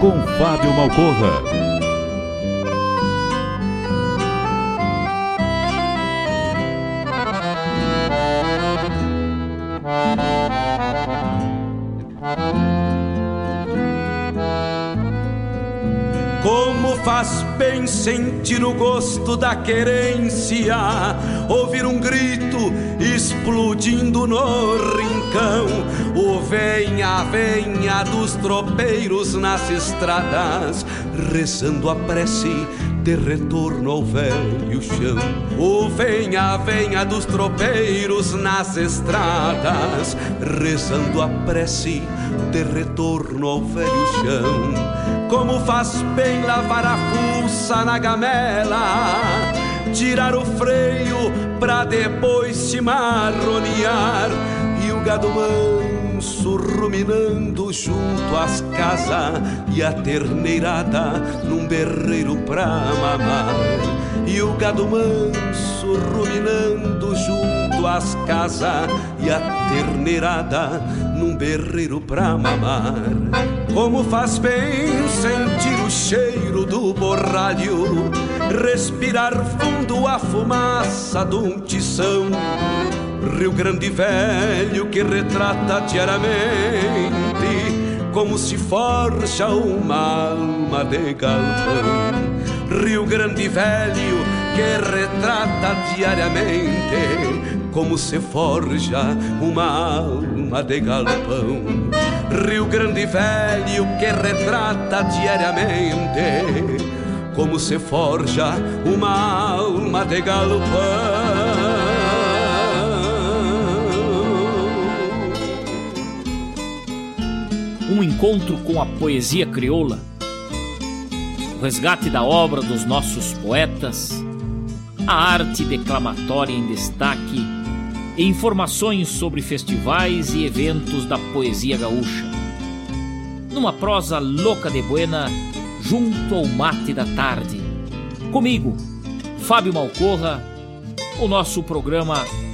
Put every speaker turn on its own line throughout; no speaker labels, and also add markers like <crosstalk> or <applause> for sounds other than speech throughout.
Com Fábio Malcorra.
Como faz bem sentir o gosto da querência, ouvir um grito explodindo no rincão, o venha, venha dos tropeiros nas estradas, rezando a prece de retorno ao velho chão. O venha, venha dos tropeiros nas estradas, rezando a prece de retorno ao velho chão. Como faz bem lavar a fuça na gamela, tirar o freio pra depois se marronear e o gado manso ruminando junto às casas e a terneirada num berreiro pra mamar e o gado manso ruminando junto às casas e a terneirada num berreiro pra mamar como faz bem sentir o cheiro do borralho, respirar fundo a fumaça de um tição. Rio Grande Velho que retrata diariamente como se forja uma alma de galpão. Rio Grande Velho que retrata diariamente como se forja uma alma de galpão. Rio Grande Velho que retrata diariamente como se forja uma alma de galpão.
Um encontro com a poesia crioula, o resgate da obra dos nossos poetas, a arte declamatória em destaque e informações sobre festivais e eventos da poesia gaúcha. Numa prosa louca de buena, junto ao mate da tarde. Comigo, Fábio Malcorra, o nosso programa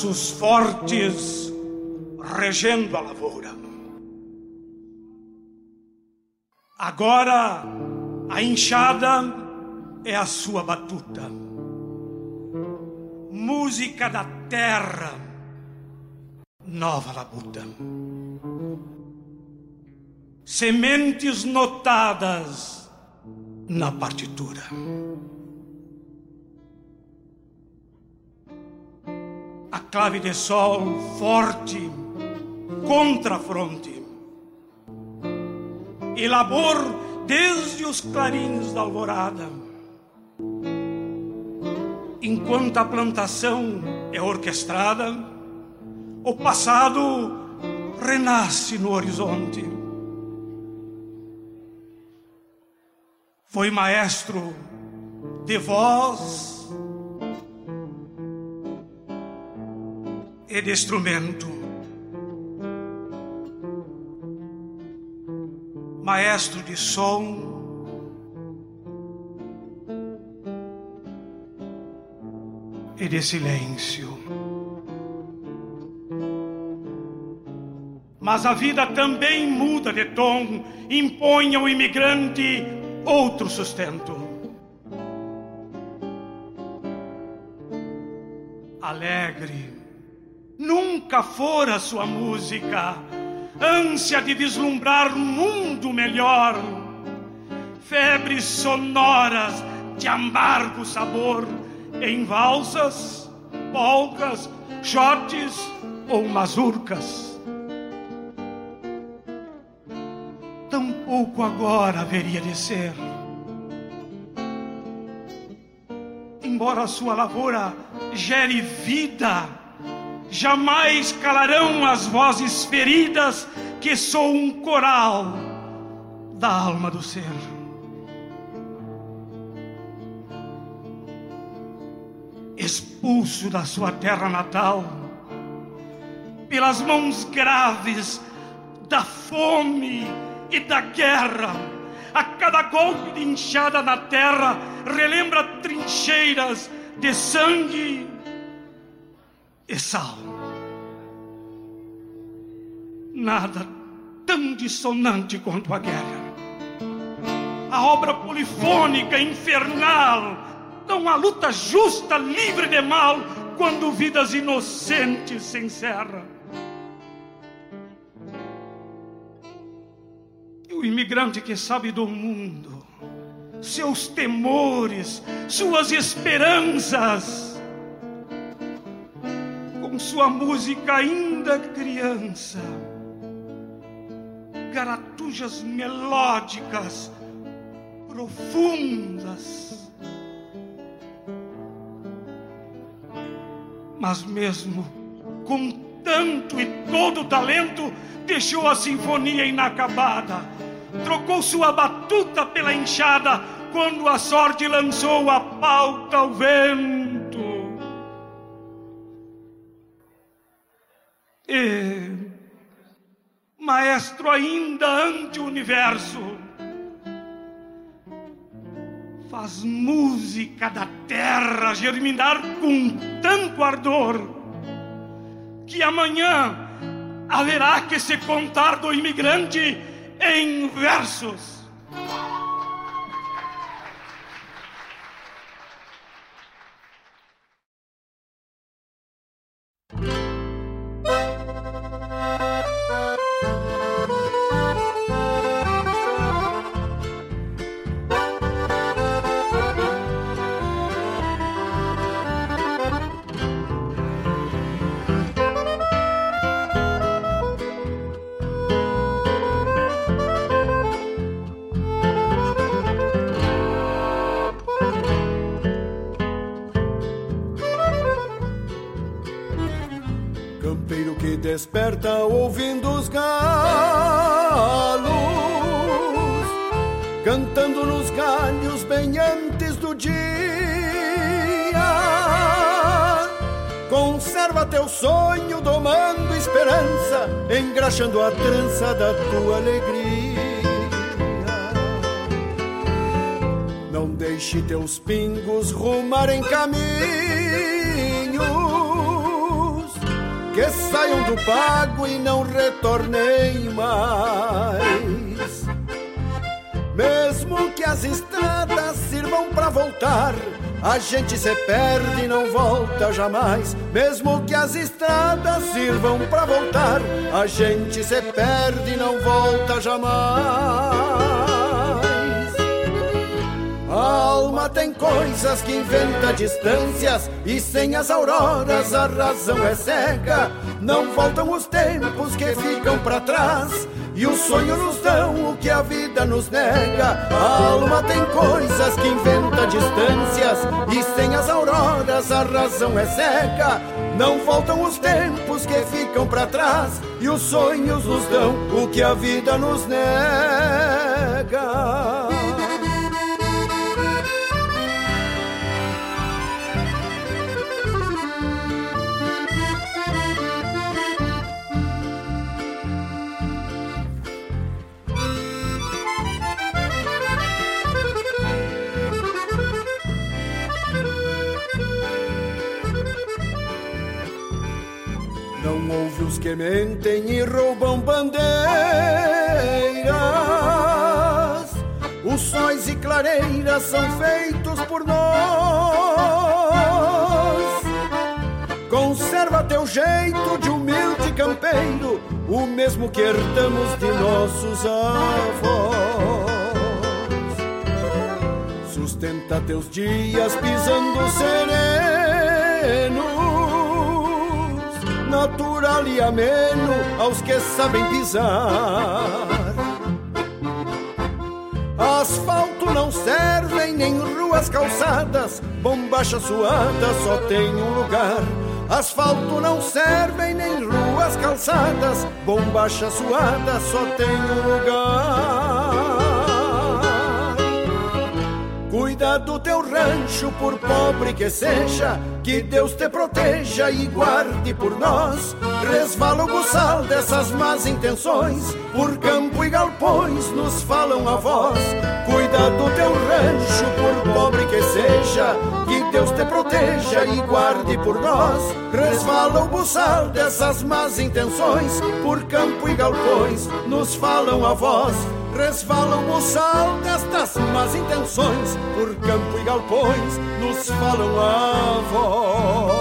Braços fortes regendo a lavoura. Agora a enxada é a sua batuta. Música da terra, nova labuta. Sementes notadas na partitura. Clave de sol forte contra a fronte. E labor desde os clarins da alvorada. Enquanto a plantação é orquestrada, o passado renasce no horizonte. Foi maestro de voz e de instrumento. maestro de som. E de silêncio. Mas a vida também muda de tom, impõe ao imigrante outro sustento. Alegre, nunca fora sua música ânsia de vislumbrar um mundo melhor, febres sonoras de amargo sabor em valsas, polcas, shotes ou mazurcas. Tampouco agora haveria de ser. Embora sua lavoura gere vida, jamais calarão as vozes feridas que sou um coral da alma do ser. Expulso da sua terra natal, pelas mãos graves da fome e da guerra, a cada golpe de enxada na terra relembra trincheiras de sangue e sal. Nada tão dissonante quanto a guerra. A obra polifônica, infernal, tão a luta justa, livre de mal, quando vidas inocentes se encerra. E o imigrante que sabe do mundo, seus temores, suas esperanças, sua música ainda criança, garatujas melódicas, profundas. Mas mesmo com tanto e todo talento, deixou a sinfonia inacabada, trocou sua batuta pela enxada quando a sorte lançou a pauta ao vento. E, maestro ainda ante o universo, faz música da terra germinar com tanto ardor, que amanhã haverá que se contar do imigrante em versos.
Desperta ouvindo os galos, cantando nos galhos bem antes do dia. Conserva teu sonho, domando esperança, engraxando a trança da tua alegria. Não deixe teus pingos rumarem caminho que saiam do pago e não retornem mais. Mesmo que as estradas sirvam para voltar, a gente se perde e não volta jamais. Mesmo que as estradas sirvam para voltar, a gente se perde e não volta jamais. A alma tem coisas que inventa distâncias e sem as auroras a razão é cega. Não voltam os tempos que ficam para trás e o sonho nos dão o que a vida nos nega. A alma tem coisas que inventa distâncias e sem as auroras a razão é cega. Não voltam os tempos que ficam para trás e os sonhos nos dão o que a vida nos nega. Que mentem e roubam bandeiras. Os sóis e clareiras são feitos por nós. Conserva teu jeito de humilde campeiro, o mesmo que herdamos de nossos avós. Sustenta teus dias pisando sereno natural e ameno aos que sabem pisar. Asfalto não servem nem ruas calçadas, bombacha suada só tem um lugar. Asfalto não servem nem ruas calçadas, bombacha suada só tem um lugar. Cuida do teu rancho, por pobre que seja, que Deus te proteja e guarde por nós. Resvala o buçal dessas más intenções, por campo e galpões nos falam a voz. Cuida do teu rancho, por pobre que seja, que Deus te proteja e guarde por nós. Resvala o buçal dessas más intenções, por campo e galpões nos falam a voz resvala o buçal destas más intenções, por campo e galpões nos falam a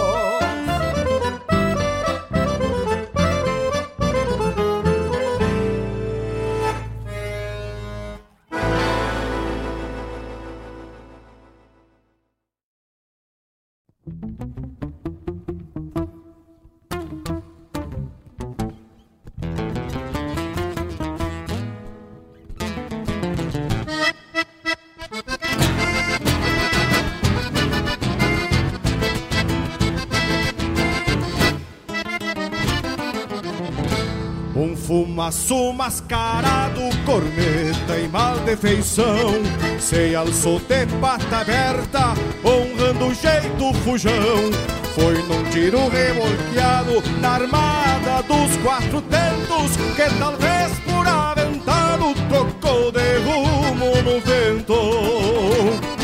Fumaço mascarado, corneta e maldefeição Se alçou de pata aberta, honrando o jeito fujão. Foi num tiro revolteado na armada dos quatro tentos Que talvez por aventado trocou de rumo no vento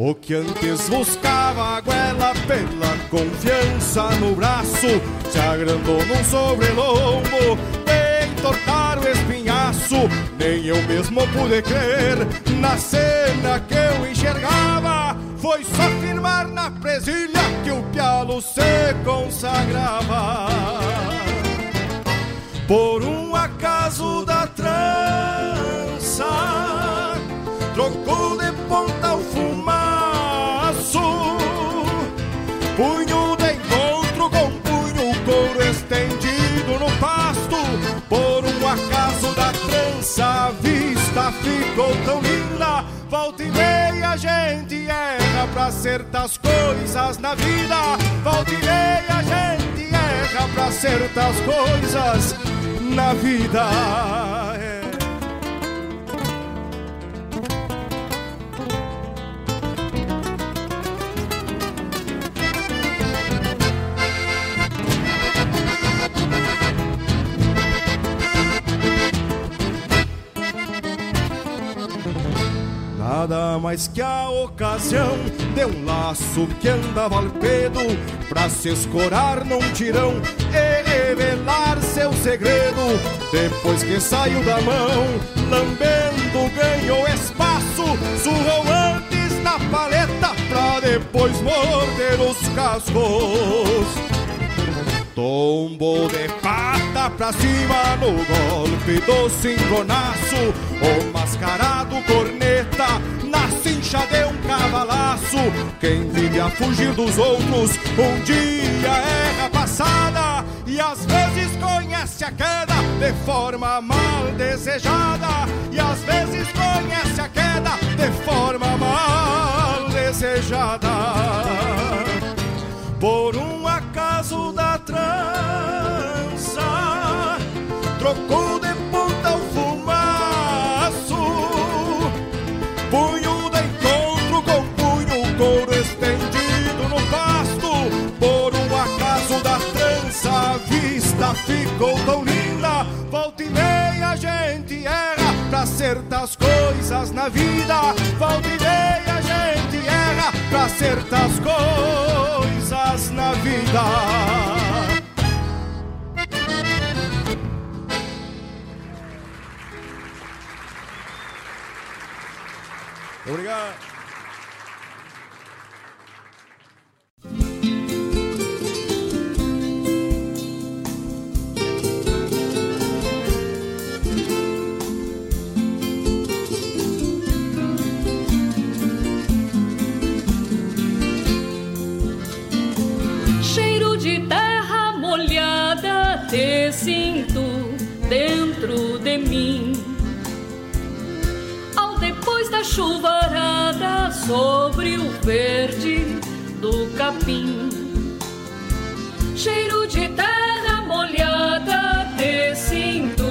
o que antes buscava a goela pela confiança no braço Se agrandou num sobrelombo de entortar o espinhaço Nem eu mesmo pude crer. Na cena que eu enxergava Foi só firmar na presilha que o pialo se consagrava. Por um acaso da trança Trocou de trança, a vista ficou tão linda. Volta e meia a gente erra pra certas coisas na vida. Volta e meia a gente erra pra certas coisas na vida. Nada mais que a ocasião de um laço que andava ao pedo Pra se escorar num tirão e revelar seu segredo. Depois que saiu da mão, lambendo ganhou espaço Surrou antes na paleta pra depois morder os cascos. Tombo de pata pra cima no golpe do cimbronaço O mascarado corneta na cincha de um cavalaço. Quem vive a fugir dos outros um dia erra passada E às vezes conhece a queda de forma mal desejada. E às vezes conhece a queda de forma mal desejada. Por um acaso da trança, trocou de ficou tão linda, volta e meia a gente erra pra certas coisas na vida, volta e meia a gente erra pra certas coisas na vida. Obrigado.
Molhada te sinto dentro de mim. Ao depois da chuvarada sobre o verde do capim. Cheiro de terra molhada te sinto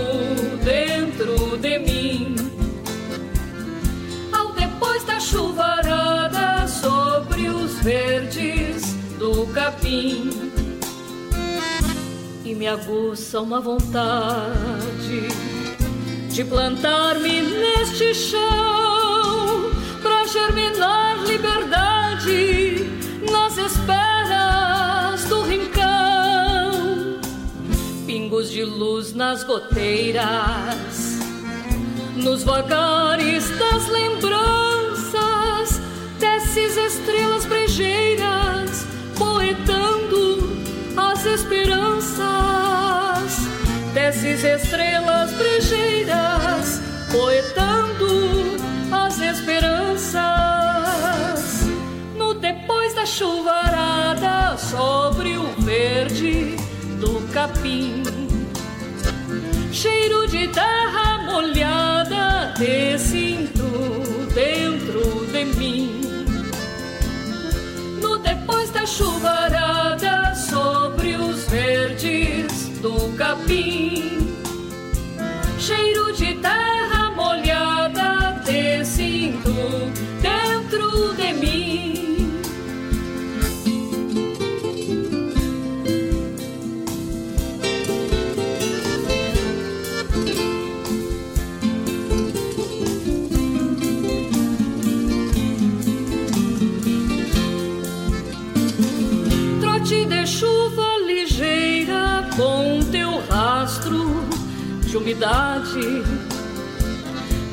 dentro de mim. Ao depois da chuvarada sobre os verdes do capim me aguça uma vontade de plantar-me neste chão para germinar liberdade nas esperas do rincão. Pingos de luz nas goteiras nos vagares das lembranças desses estrelas brejeiras poetando esperanças desses estrelas brejeiras poetando as esperanças. No depois da chuvarada sobre o verde do capim. Cheiro de terra molhada te sinto dentro de mim. No depois da chuvarada do capim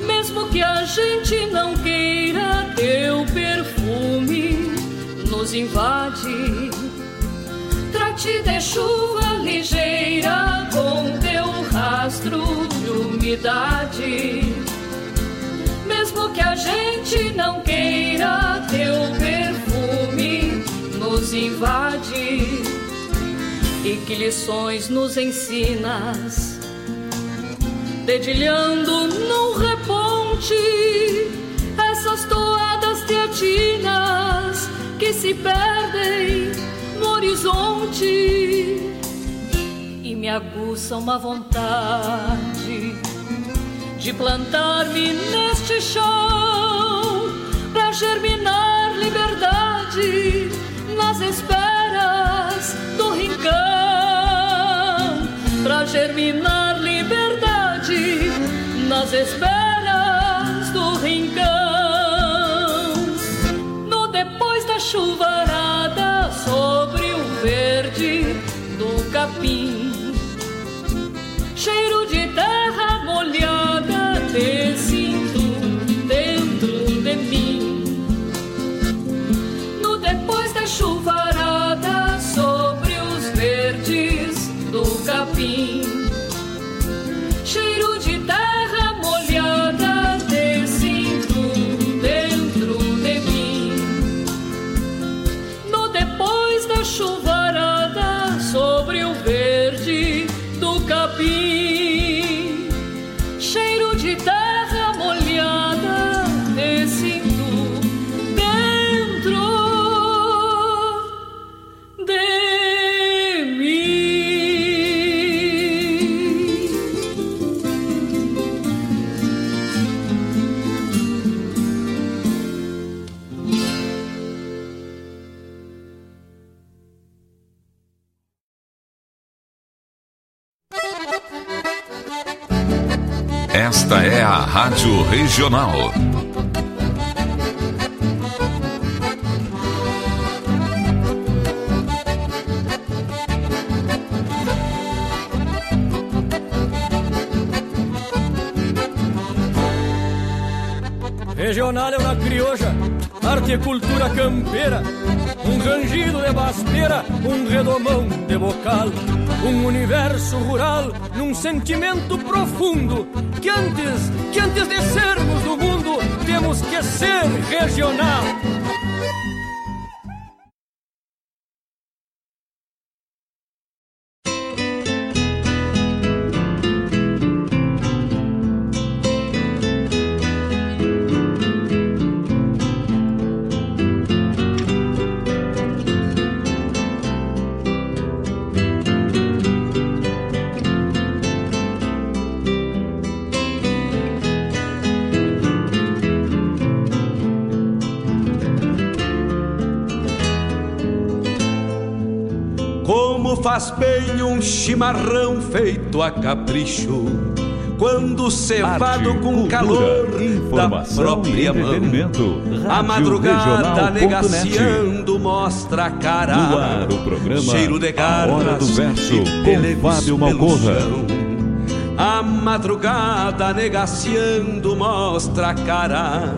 Mesmo que a gente não queira, teu perfume nos invade. Trate de chuva ligeira com teu rastro de umidade. Mesmo que a gente não queira, teu perfume nos invade. E que lições nos ensinas, dedilhando num reponte essas toadas teatinas que se perdem no horizonte e me aguça uma vontade de plantar-me neste chão para germinar liberdade nas esperas do rincão para germinar nas esferas do rincão.
No depois da
chuva Rádio Regional.
Regional é uma crioja, arte e cultura campeira, um rangido de basteira, um redomão de bocal, um universo rural num sentimento profundo que antes, que antes de sermos do mundo, temos que ser regional.
Faz bem um chimarrão feito a capricho, quando cevado
Arte,
com
cultura,
calor da própria mão. A madrugada negaciando mostra a cara.
No ar, o programa
Cheiro de garras
Hora do Verso,
e
com Fábio
pelo
Malcorra.
chão. A madrugada negaciando mostra a cara.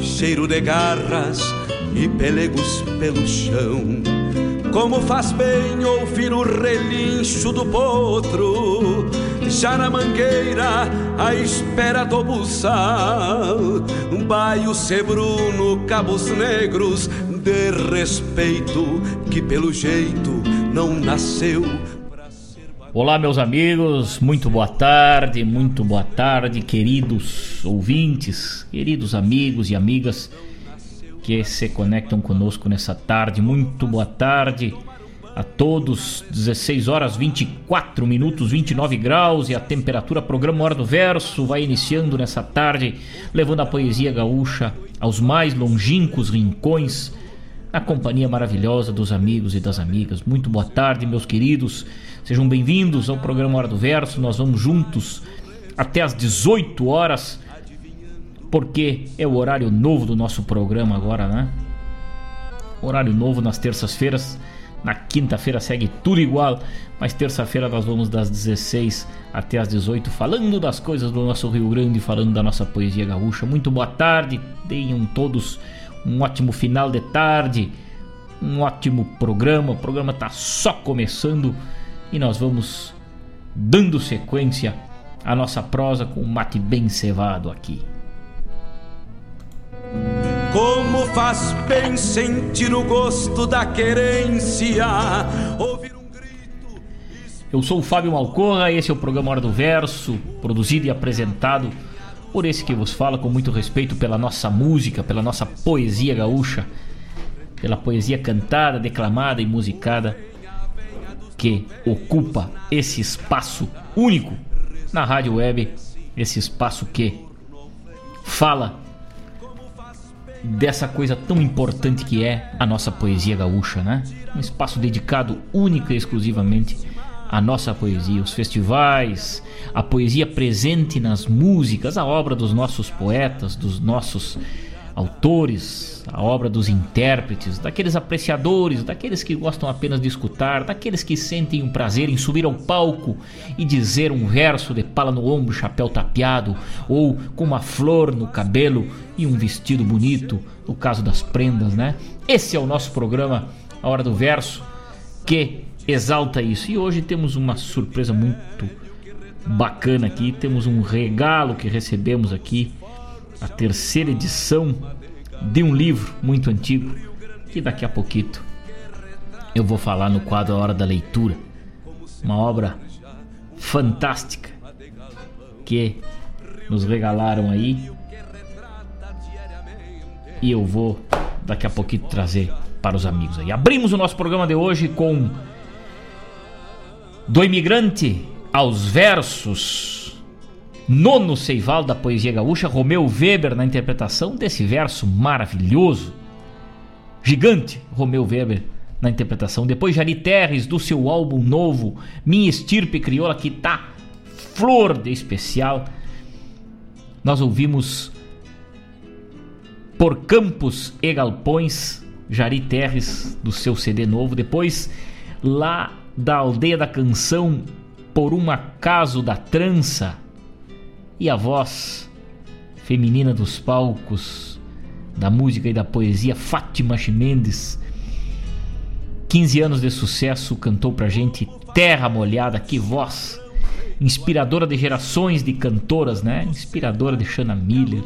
Cheiro de garras e pelegos pelo chão. Como faz bem ouvir o relincho do potro, já na mangueira, à espera do buçal. Um baio sebruno, cabos negros, de respeito, que pelo jeito não nasceu.
Olá, meus amigos, muito boa tarde, muito boa tarde, queridos ouvintes, queridos amigos e amigas que se conectam conosco nessa tarde. Muito boa tarde a todos. 16 horas 24 minutos, 29 graus e a temperatura. Programa Hora do Verso vai iniciando nessa tarde, levando a poesia gaúcha aos mais longínquos rincões. Na companhia maravilhosa dos amigos e das amigas. Muito boa tarde, meus queridos. Sejam bem-vindos ao programa Hora do Verso. Nós vamos juntos até às 18 horas porque é o horário novo do nosso programa agora, né? Horário novo nas terças-feiras. Na quinta-feira segue tudo igual, mas terça-feira nós vamos das 16 até as 18 falando das coisas do nosso Rio Grande, falando da nossa poesia gaúcha. Muito boa tarde, tenham todos um ótimo final de tarde, um ótimo programa. O programa está só começando e nós vamos dando sequência à nossa prosa com um mate bem cevado aqui.
Faz bem sentir o gosto da querência, ouvir um grito.
Eu sou o Fábio Malcorra, esse é o programa Hora do Verso, produzido e apresentado por esse que vos fala com muito respeito pela nossa música, pela nossa poesia gaúcha, pela poesia cantada, declamada e musicada que ocupa esse espaço único na rádio web, esse espaço que fala dessa coisa tão importante que é a nossa poesia gaúcha, né? Um espaço dedicado única e exclusivamente à nossa poesia, os festivais, a poesia presente nas músicas, a obra dos nossos poetas, dos nossos autores, a obra dos intérpretes, daqueles apreciadores, daqueles que gostam apenas de escutar, daqueles que sentem um prazer em subir ao palco e dizer um verso de pala no ombro, chapéu tapeado, ou com uma flor no cabelo e um vestido bonito, no caso das prendas, né? Esse é o nosso programa, A Hora do Verso, que exalta isso. E hoje temos uma surpresa muito bacana aqui, temos um regalo que recebemos aqui a terceira edição de um livro muito antigo que daqui a pouquinho eu vou falar no quadro A Hora da Leitura. Uma obra fantástica que nos regalaram aí e eu vou daqui a pouquinho trazer para os amigos aí. Abrimos o nosso programa de hoje com Do Imigrante aos Versos nono Seival da poesia gaúcha, Romeu Weber na interpretação desse verso maravilhoso. Gigante, Romeu Weber na interpretação. Depois Jari Terres do seu álbum novo, Minha Estirpe Crioula, que tá flor de especial. Nós ouvimos Por Campos e Galpões, Jari Terres do seu CD novo. Depois lá da Aldeia da Canção, Por um Acaso da Trança, e a voz feminina dos palcos da música e da poesia, Fátima Chimendes. 15 anos de sucesso, cantou pra gente Terra Molhada, que voz! Inspiradora de gerações de cantoras, né? Inspiradora de Shanna Miller,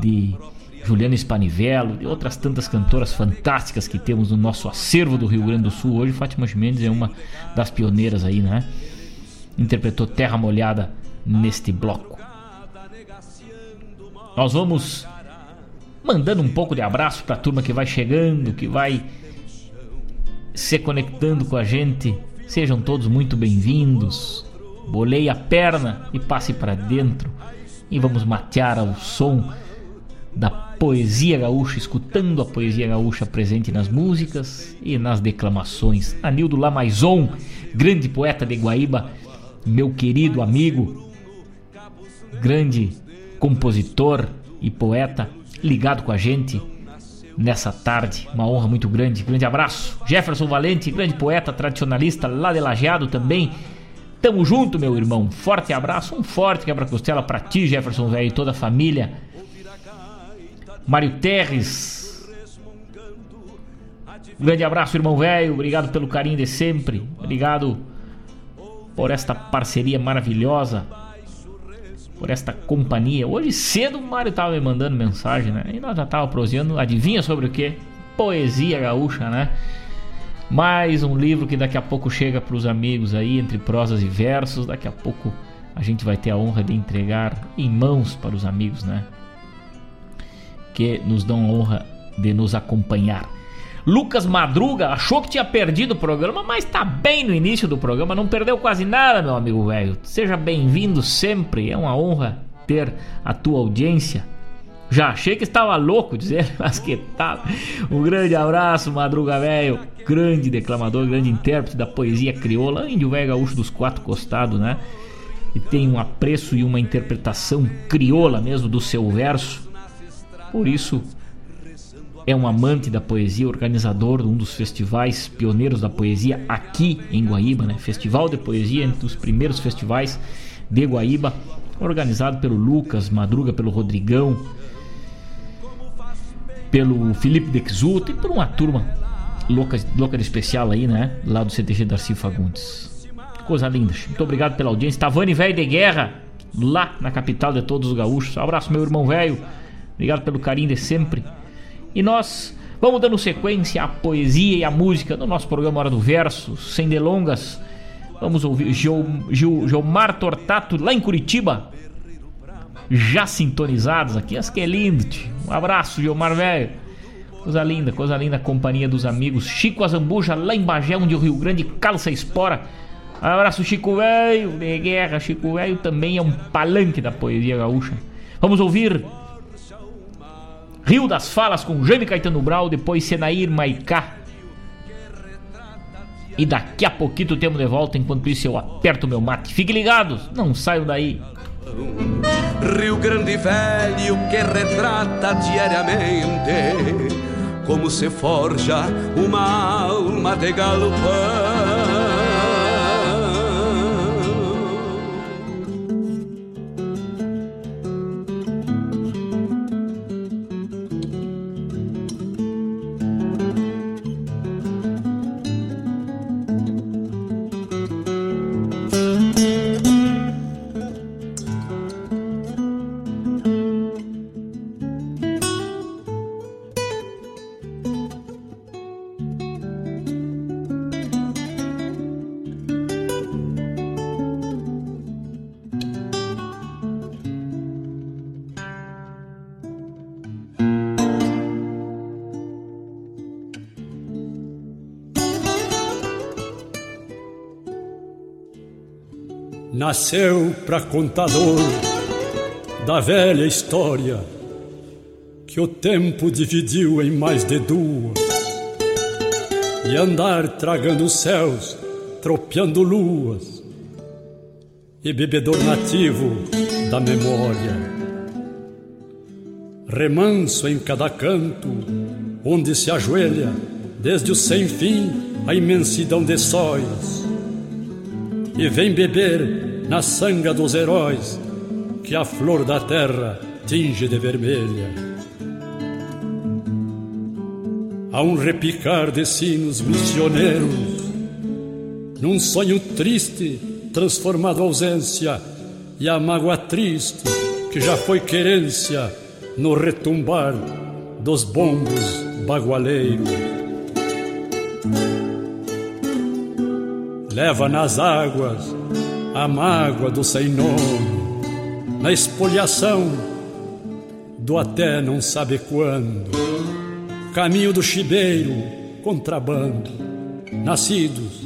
de Juliana Spanivello, de outras tantas cantoras fantásticas que temos no nosso acervo do Rio Grande do Sul. Hoje, Fátima Chimendes é uma das pioneiras aí, né? Interpretou Terra Molhada neste bloco. Nós vamos mandando um pouco de abraço para a turma que vai chegando, que vai se conectando com a gente. Sejam todos muito bem-vindos. Bolei a perna e passe para dentro e vamos matear ao som da poesia gaúcha, escutando a poesia gaúcha presente nas músicas e nas declamações. Anildo Lamaison, grande poeta de Guaíba, meu querido amigo, grande compositor e poeta, ligado com a gente nessa tarde. Uma honra muito grande. Grande abraço. Jefferson Valente, grande poeta tradicionalista lá de Lajeado também. Tamo junto, meu irmão. Forte abraço, um forte quebra-costela para ti, Jefferson velho, e toda a família. Mário Terres. Grande abraço, irmão velho. Obrigado pelo carinho de sempre. Obrigado por esta parceria maravilhosa por esta companhia. Hoje cedo o Mário tava me mandando mensagem, né? E nós já tava proseando, adivinha sobre o que? Poesia gaúcha, né? Mais um livro que daqui a pouco chega para os amigos aí, entre prosas e versos. Daqui a pouco a gente vai ter a honra de entregar em mãos para os amigos, né? Que nos dão a honra de nos acompanhar. Lucas Madruga achou que tinha perdido o programa, mas tá bem no início do programa, não perdeu quase nada, meu amigo velho. Seja bem-vindo sempre, é uma honra ter a tua audiência. Já achei que estava louco dizer, <laughs> mas que tal? Um grande abraço, Madruga Velho, grande declamador, grande intérprete da poesia crioula, índio velho gaúcho dos quatro costados, né? E tem um apreço e uma interpretação crioula mesmo do seu verso. Por isso, é um amante da poesia, organizador de um dos festivais pioneiros da poesia aqui em Guaíba, né? Festival de Poesia, entre os primeiros festivais de Guaíba, organizado pelo Lucas Madruga, pelo Rodrigão, pelo Felipe Dexuto e por uma turma louca, louca de especial aí, né? Lá do CTG Darcy Fagundes. Coisa linda. Muito obrigado pela audiência. Tavani Velho de Guerra, lá na capital de todos os gaúchos. Abraço, meu irmão velho. Obrigado pelo carinho de sempre. E nós vamos dando sequência à poesia e à música no nosso programa Hora do Verso, sem delongas. Vamos ouvir Gil, Gil, Gilmar Tortato lá em Curitiba, já sintonizados aqui. As que é lindo, tio. Um abraço, Gilmar velho. Coisa linda, coisa linda, companhia dos amigos. Chico Azambuja, lá em Bagé, onde o Rio Grande calça espora. Um abraço, Chico Velho, de guerra. Chico Velho também é um palanque da poesia gaúcha. Vamos ouvir Rio das Falas com Jaime Caetano Brau, depois Senair Maicá. E daqui a pouquinho temos de volta, enquanto isso eu aperto meu mate. Fiquem ligados, não saiam daí.
Rio Grande Velho que retrata diariamente como se forja uma alma de galopão.
Nasceu para contador da velha história que o tempo dividiu em mais de duas e andar tragando céus, tropeando luas e bebedor nativo da memória. Remanso em cada canto, onde se ajoelha, desde o sem fim, a imensidão de sóis, e vem beber na sanga dos heróis que a flor da terra tinge de vermelha. Há um repicar de sinos missioneiros, num sonho triste transformado ausência, e a mágoa triste que já foi querência no retumbar dos bombos bagualeiros. Leva nas águas a mágoa do sem nome, na espoliação do até não sabe quando, caminho do chibeiro, contrabando, nascidos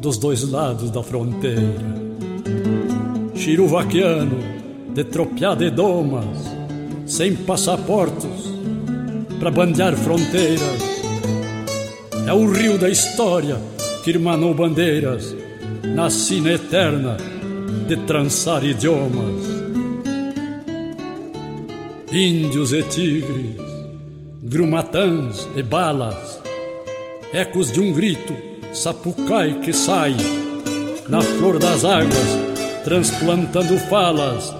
dos dois lados da fronteira. Chiruvaquiano, de tropiada e domas, sem passaportes, para bandear fronteiras. É o rio da história que irmanou bandeiras na sina eterna de trançar idiomas. Índios e tigres, grumatãs e balas, ecos de um grito, sapucai que sai, na flor das águas, transplantando falas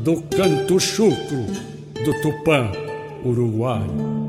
do canto chucro do Tupã uruguaio.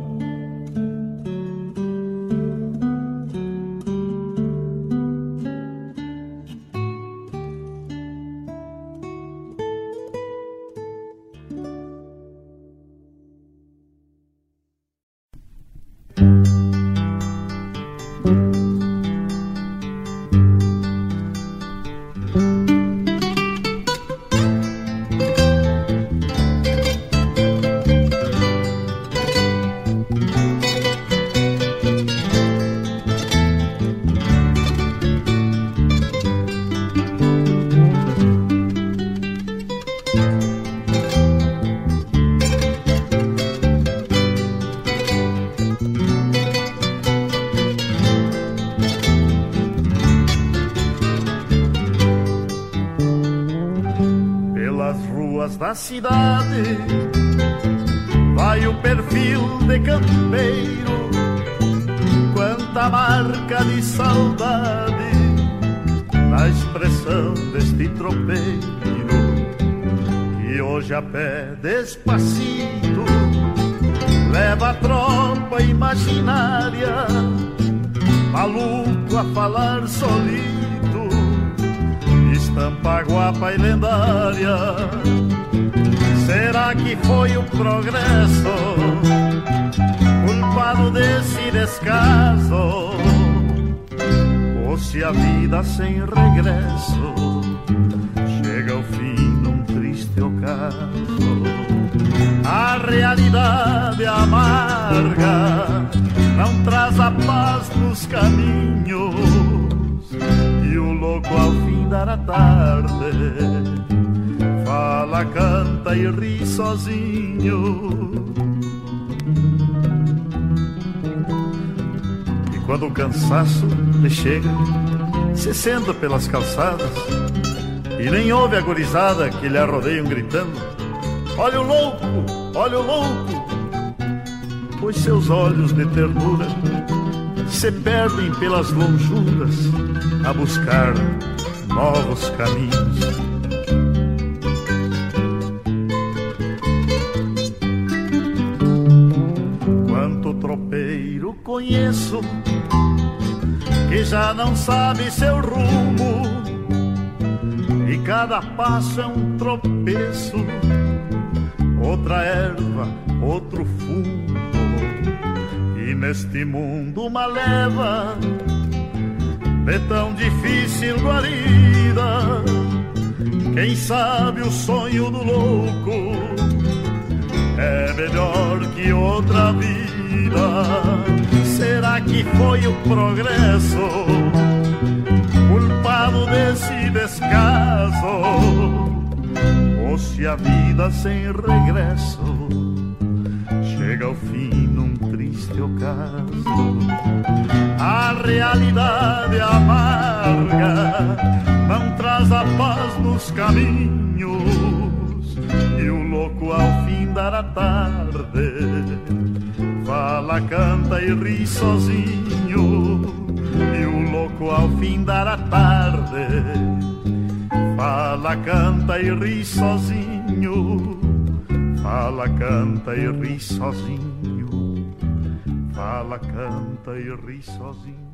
Cidade vai o perfil de campeiro, quanta marca de saudade na expressão deste tropeiro que hoje a pé despacito leva a tropa imaginária, maluco a falar solito, estampa guapa e lendária Será que foi o progresso culpado desse descaso? Ou se a vida sem regresso chega ao fim num triste ocaso? A realidade amarga não traz a paz nos caminhos e o louco ao fim da tarde fala, canta e ri sozinho. E quando o cansaço lhe chega, se senta pelas calçadas, E nem ouve a gorizada que lhe arrodeiam gritando Olha o louco, olha o louco Pois seus olhos de ternura Se perdem pelas lonjuras A buscar novos caminhos conheço que já não sabe seu rumo. E cada passo é um tropeço, outra erva, outro fumo e neste mundo uma leva de tão difícil guarida. Quem sabe o sonho do louco é melhor que outra vida será que foi o progresso culpado desse descaso? Ou se a vida sem regresso chega ao fim num triste ocaso? A realidade amarga não traz a paz nos caminhos e o louco ao fim da tarde Fala, canta e ri sozinho E o louco ao fim da tarde Fala, canta e ri sozinho Fala, canta e ri sozinho Fala, canta e ri sozinho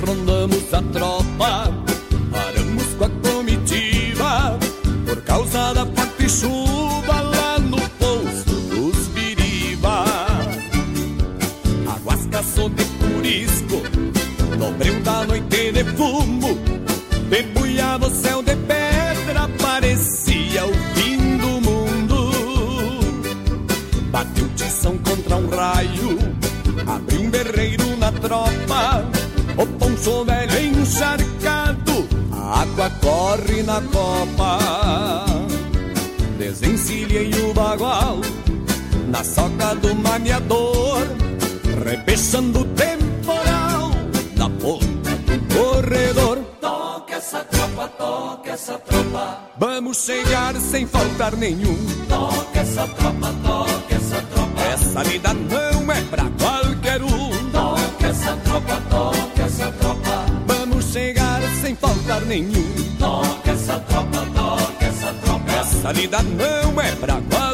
rondamos a tropa, paramos com a comitiva, por causa da forte chuva poncho velho encharcado, a água corre na copa. Desencilhei o bagual na soca do maniador, repechando o temporal na ponta do corredor.
Toca essa tropa, toca essa tropa.
Vamos chegar sem faltar nenhum.
Toca essa tropa, toca essa tropa.
Essa vida não é pra qualquer nenhum.
Toca essa tropa, toca essa tropa.
Essa lida não é pra qualquer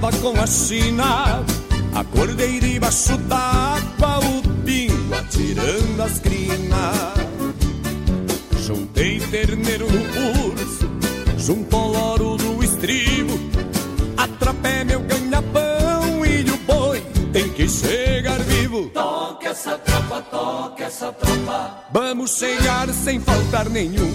com a China. Acordei debaixo d'água, o pingo atirando as crinas. Juntei terneiro no urso junto ao loro do estribo. Atrapé meu ganha-pão e o boi tem que chegar vivo.
Toca essa tropa
tropa, toca essa tropa.
Vamos chegar sem faltar nenhum.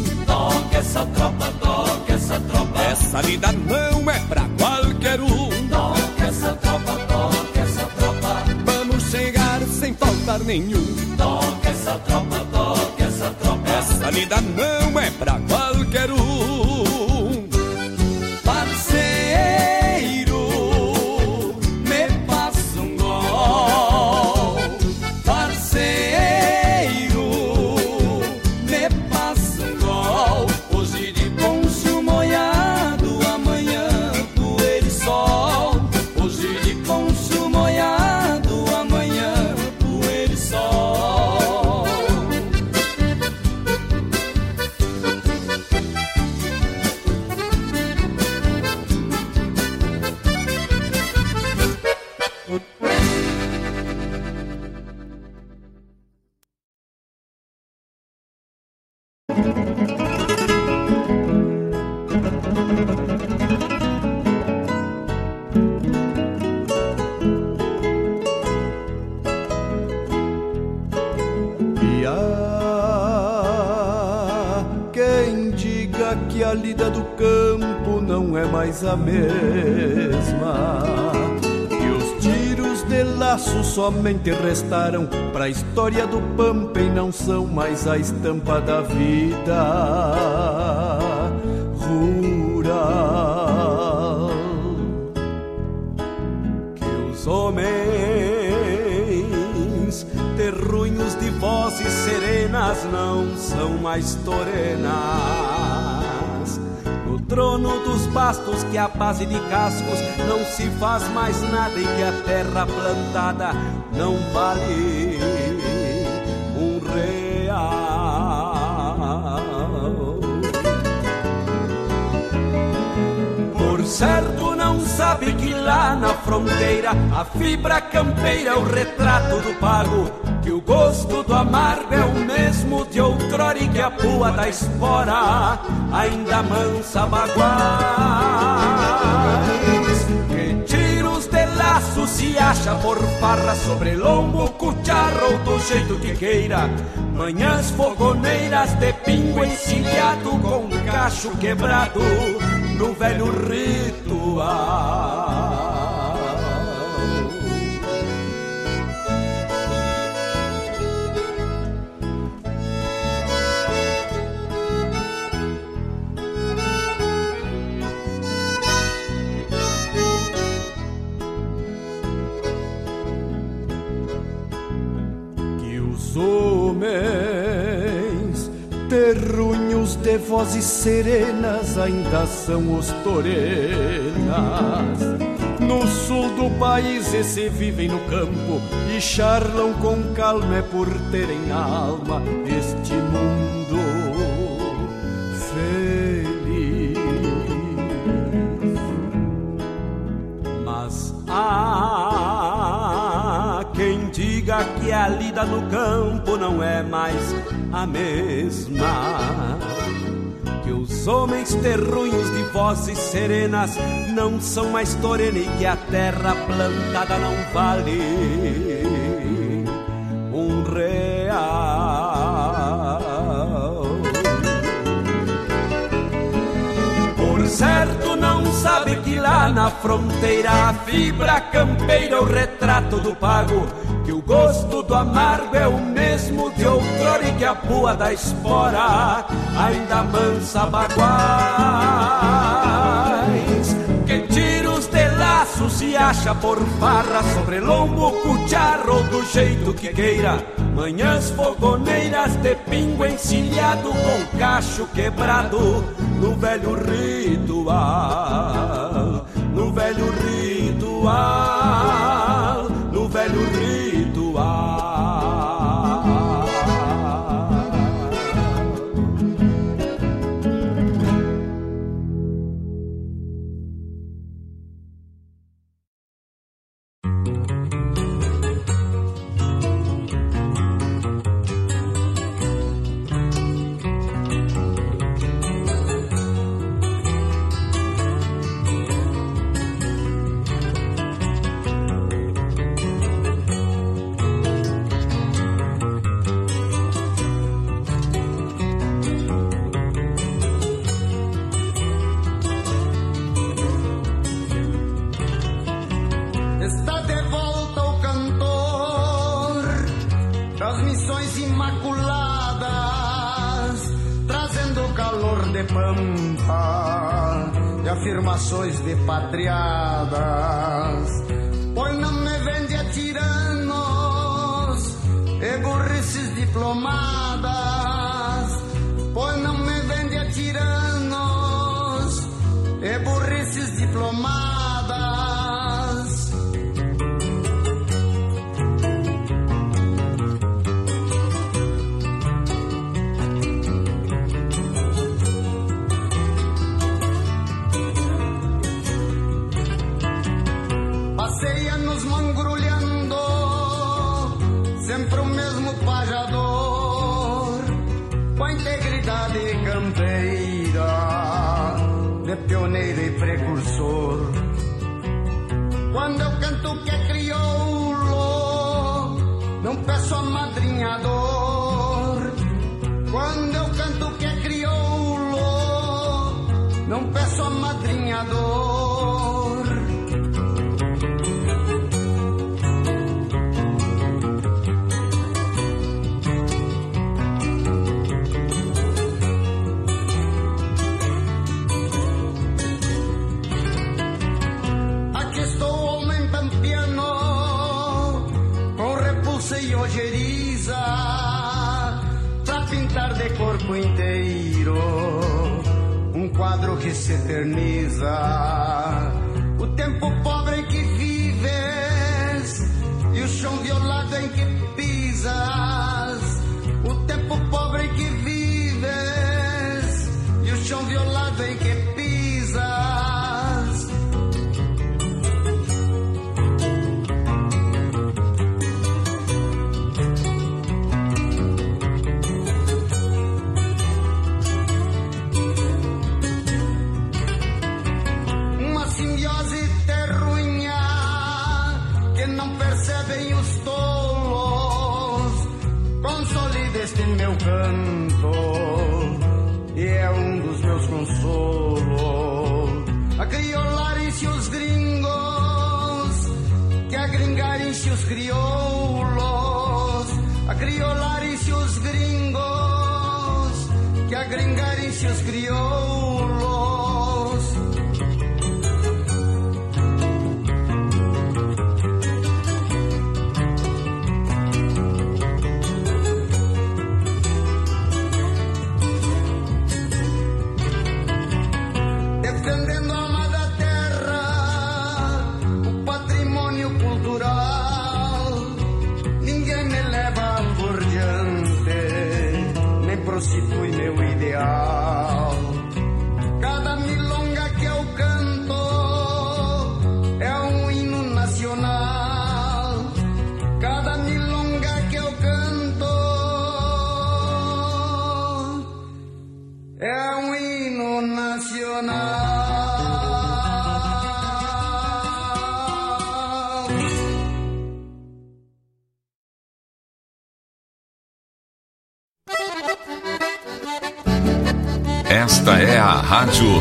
Somente restaram pra história do pampa e não são mais a estampa da vida rural. Que os homens terrunhos de vozes serenas não são mais torenas. No trono dos bastos que a base de cascos não se faz mais nada e que a terra plantada não vale um real. Por certo não sabe que lá na fronteira a fibra campeira é o retrato do pago que o gosto do amargo é o mesmo de outrora e que a pua da espora ainda mansa baguais. Que tiros de laço se acha por farra sobre lombo, cucharro ou do jeito que queira. Manhãs fogoneiras de pingo encilhado com cacho quebrado no velho ritual. Vozes serenas ainda são os torenas. No sul do país esse vivem no campo e charlam com calma é por terem alma este mundo feliz. Mas há quem diga que a lida no campo não é mais a mesma. Os homens terrunhos de vozes serenas não são mais torena e que a terra plantada não vale um real. Por certo não sabe que lá na fronteira a fibra campeira o retrato do pago que o gosto do amargo é o mesmo de outrora e que a pua da espora ainda mansa baguais. Que tiros de laço se acha por farra sobre lombo, cucharro do jeito que queira. Manhãs fogoneiras de pingo encilhado com cacho quebrado no velho ritual, no velho ritual, no velho ritual.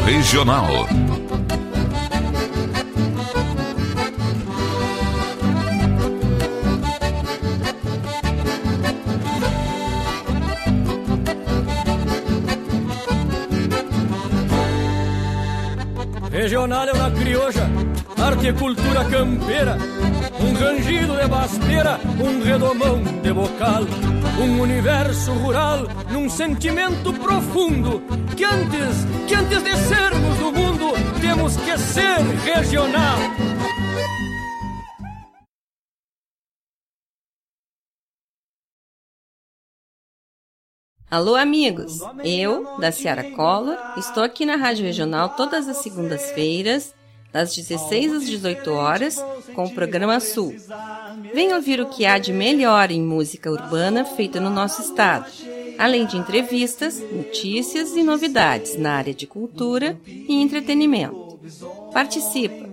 Regional.
Regional é uma crioja, arte e cultura campeira, um rangido de basteira, um redomão de bocal um universo rural num sentimento profundo que antes, que antes de sermos do mundo, temos que ser regional.
Alô, amigos! Eu, da Ciara Collor, estou aqui na Rádio Regional todas as segundas-feiras, das 16 às 18 horas, com o programa Sul. Venha ouvir o que há de melhor em música urbana feita no nosso estado, além de entrevistas, notícias e novidades na área de cultura e entretenimento. Participa!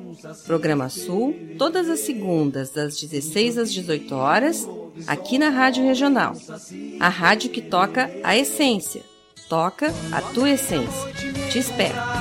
Programa Sul, todas as segundas, das 16 às 18 horas, aqui na Rádio Regional. A rádio que toca a essência. Toca a tua essência. Te espero.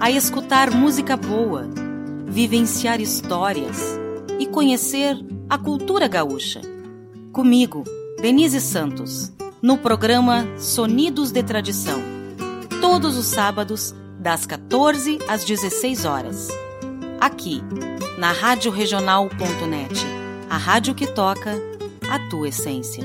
a escutar música boa, vivenciar histórias e conhecer a cultura gaúcha. Comigo, Denise Santos, no programa Sonidos de Tradição, todos os sábados, das 14 às 16 horas. Aqui, na Rádio Regional.net, a rádio que toca a tua essência.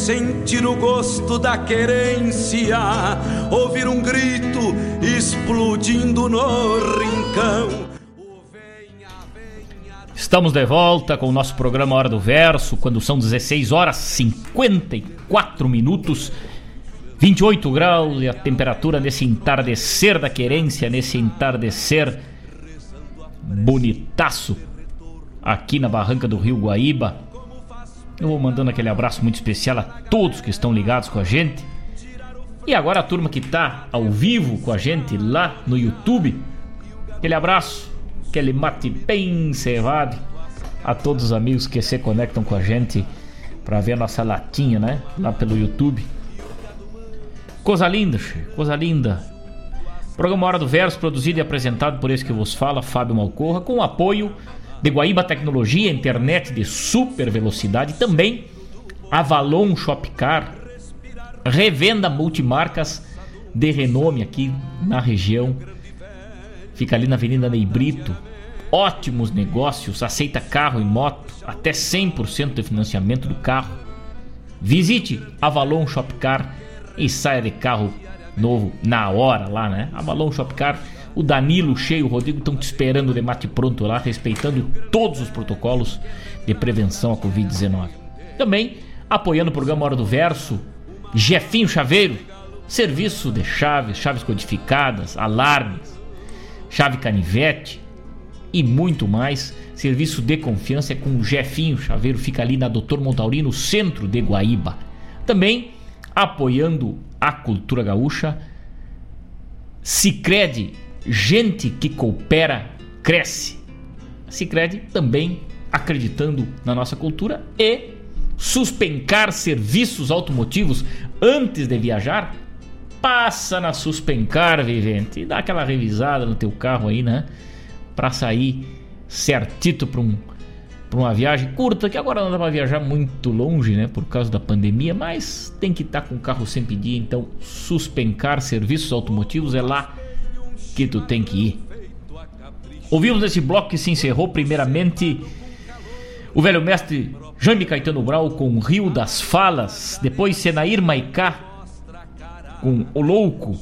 Sentir o gosto da querência, ouvir um grito explodindo no rincão.
Estamos de volta com o nosso programa Hora do Verso, quando são 16 horas 54 minutos, 28 graus e a temperatura nesse entardecer da querência, nesse entardecer bonitaço aqui na barranca do Rio Guaíba. Eu vou mandando aquele abraço muito especial a todos que estão ligados com a gente. E agora a turma que tá ao vivo com a gente lá no YouTube. Aquele abraço, aquele mate bem cevado a todos os amigos que se conectam com a gente para ver a nossa latinha, né? Lá pelo YouTube. Coisa linda, coisa linda. Programa Hora do Verso, produzido e apresentado por esse que vos fala, Fábio Malcorra, com o apoio de Guaíba Tecnologia, internet de super velocidade, também Avalon Shopcar, revenda multimarcas de renome aqui na região. Fica ali na Avenida Ney Brito. Ótimos negócios, aceita carro e moto, até 100% de financiamento do carro. Visite Avalon Shopcar e saia de carro novo na hora lá, né? Avalon Shopcar o Danilo, o Cheio, o Rodrigo estão te esperando de mate pronto lá, respeitando todos os protocolos de prevenção à Covid-19. Também apoiando o programa Hora do Verso, Jefinho Chaveiro, serviço de chaves, chaves codificadas, alarmes, chave canivete e muito mais. Serviço de confiança é com o Jefinho Chaveiro, fica ali na Doutor Montaurino, centro de Guaíba. Também apoiando a cultura gaúcha, Sicredi, gente que coopera, cresce. Sicredi também acreditando na nossa cultura e suspencar serviços automotivos antes de viajar, passa na Suspencar, vivente, e dá aquela revisada no teu carro aí, né? Para sair certito para um para uma viagem curta, que agora não dá para viajar muito longe, né, por causa da pandemia, mas tem que estar tá com o carro sem pedir, então Suspencar Serviços Automotivos é lá que tu tem que ir. Ouvimos nesse bloco que se encerrou primeiramente o velho mestre Jaime Caetano Brau com Rio das Falas, depois Senair Maicá com O Louco,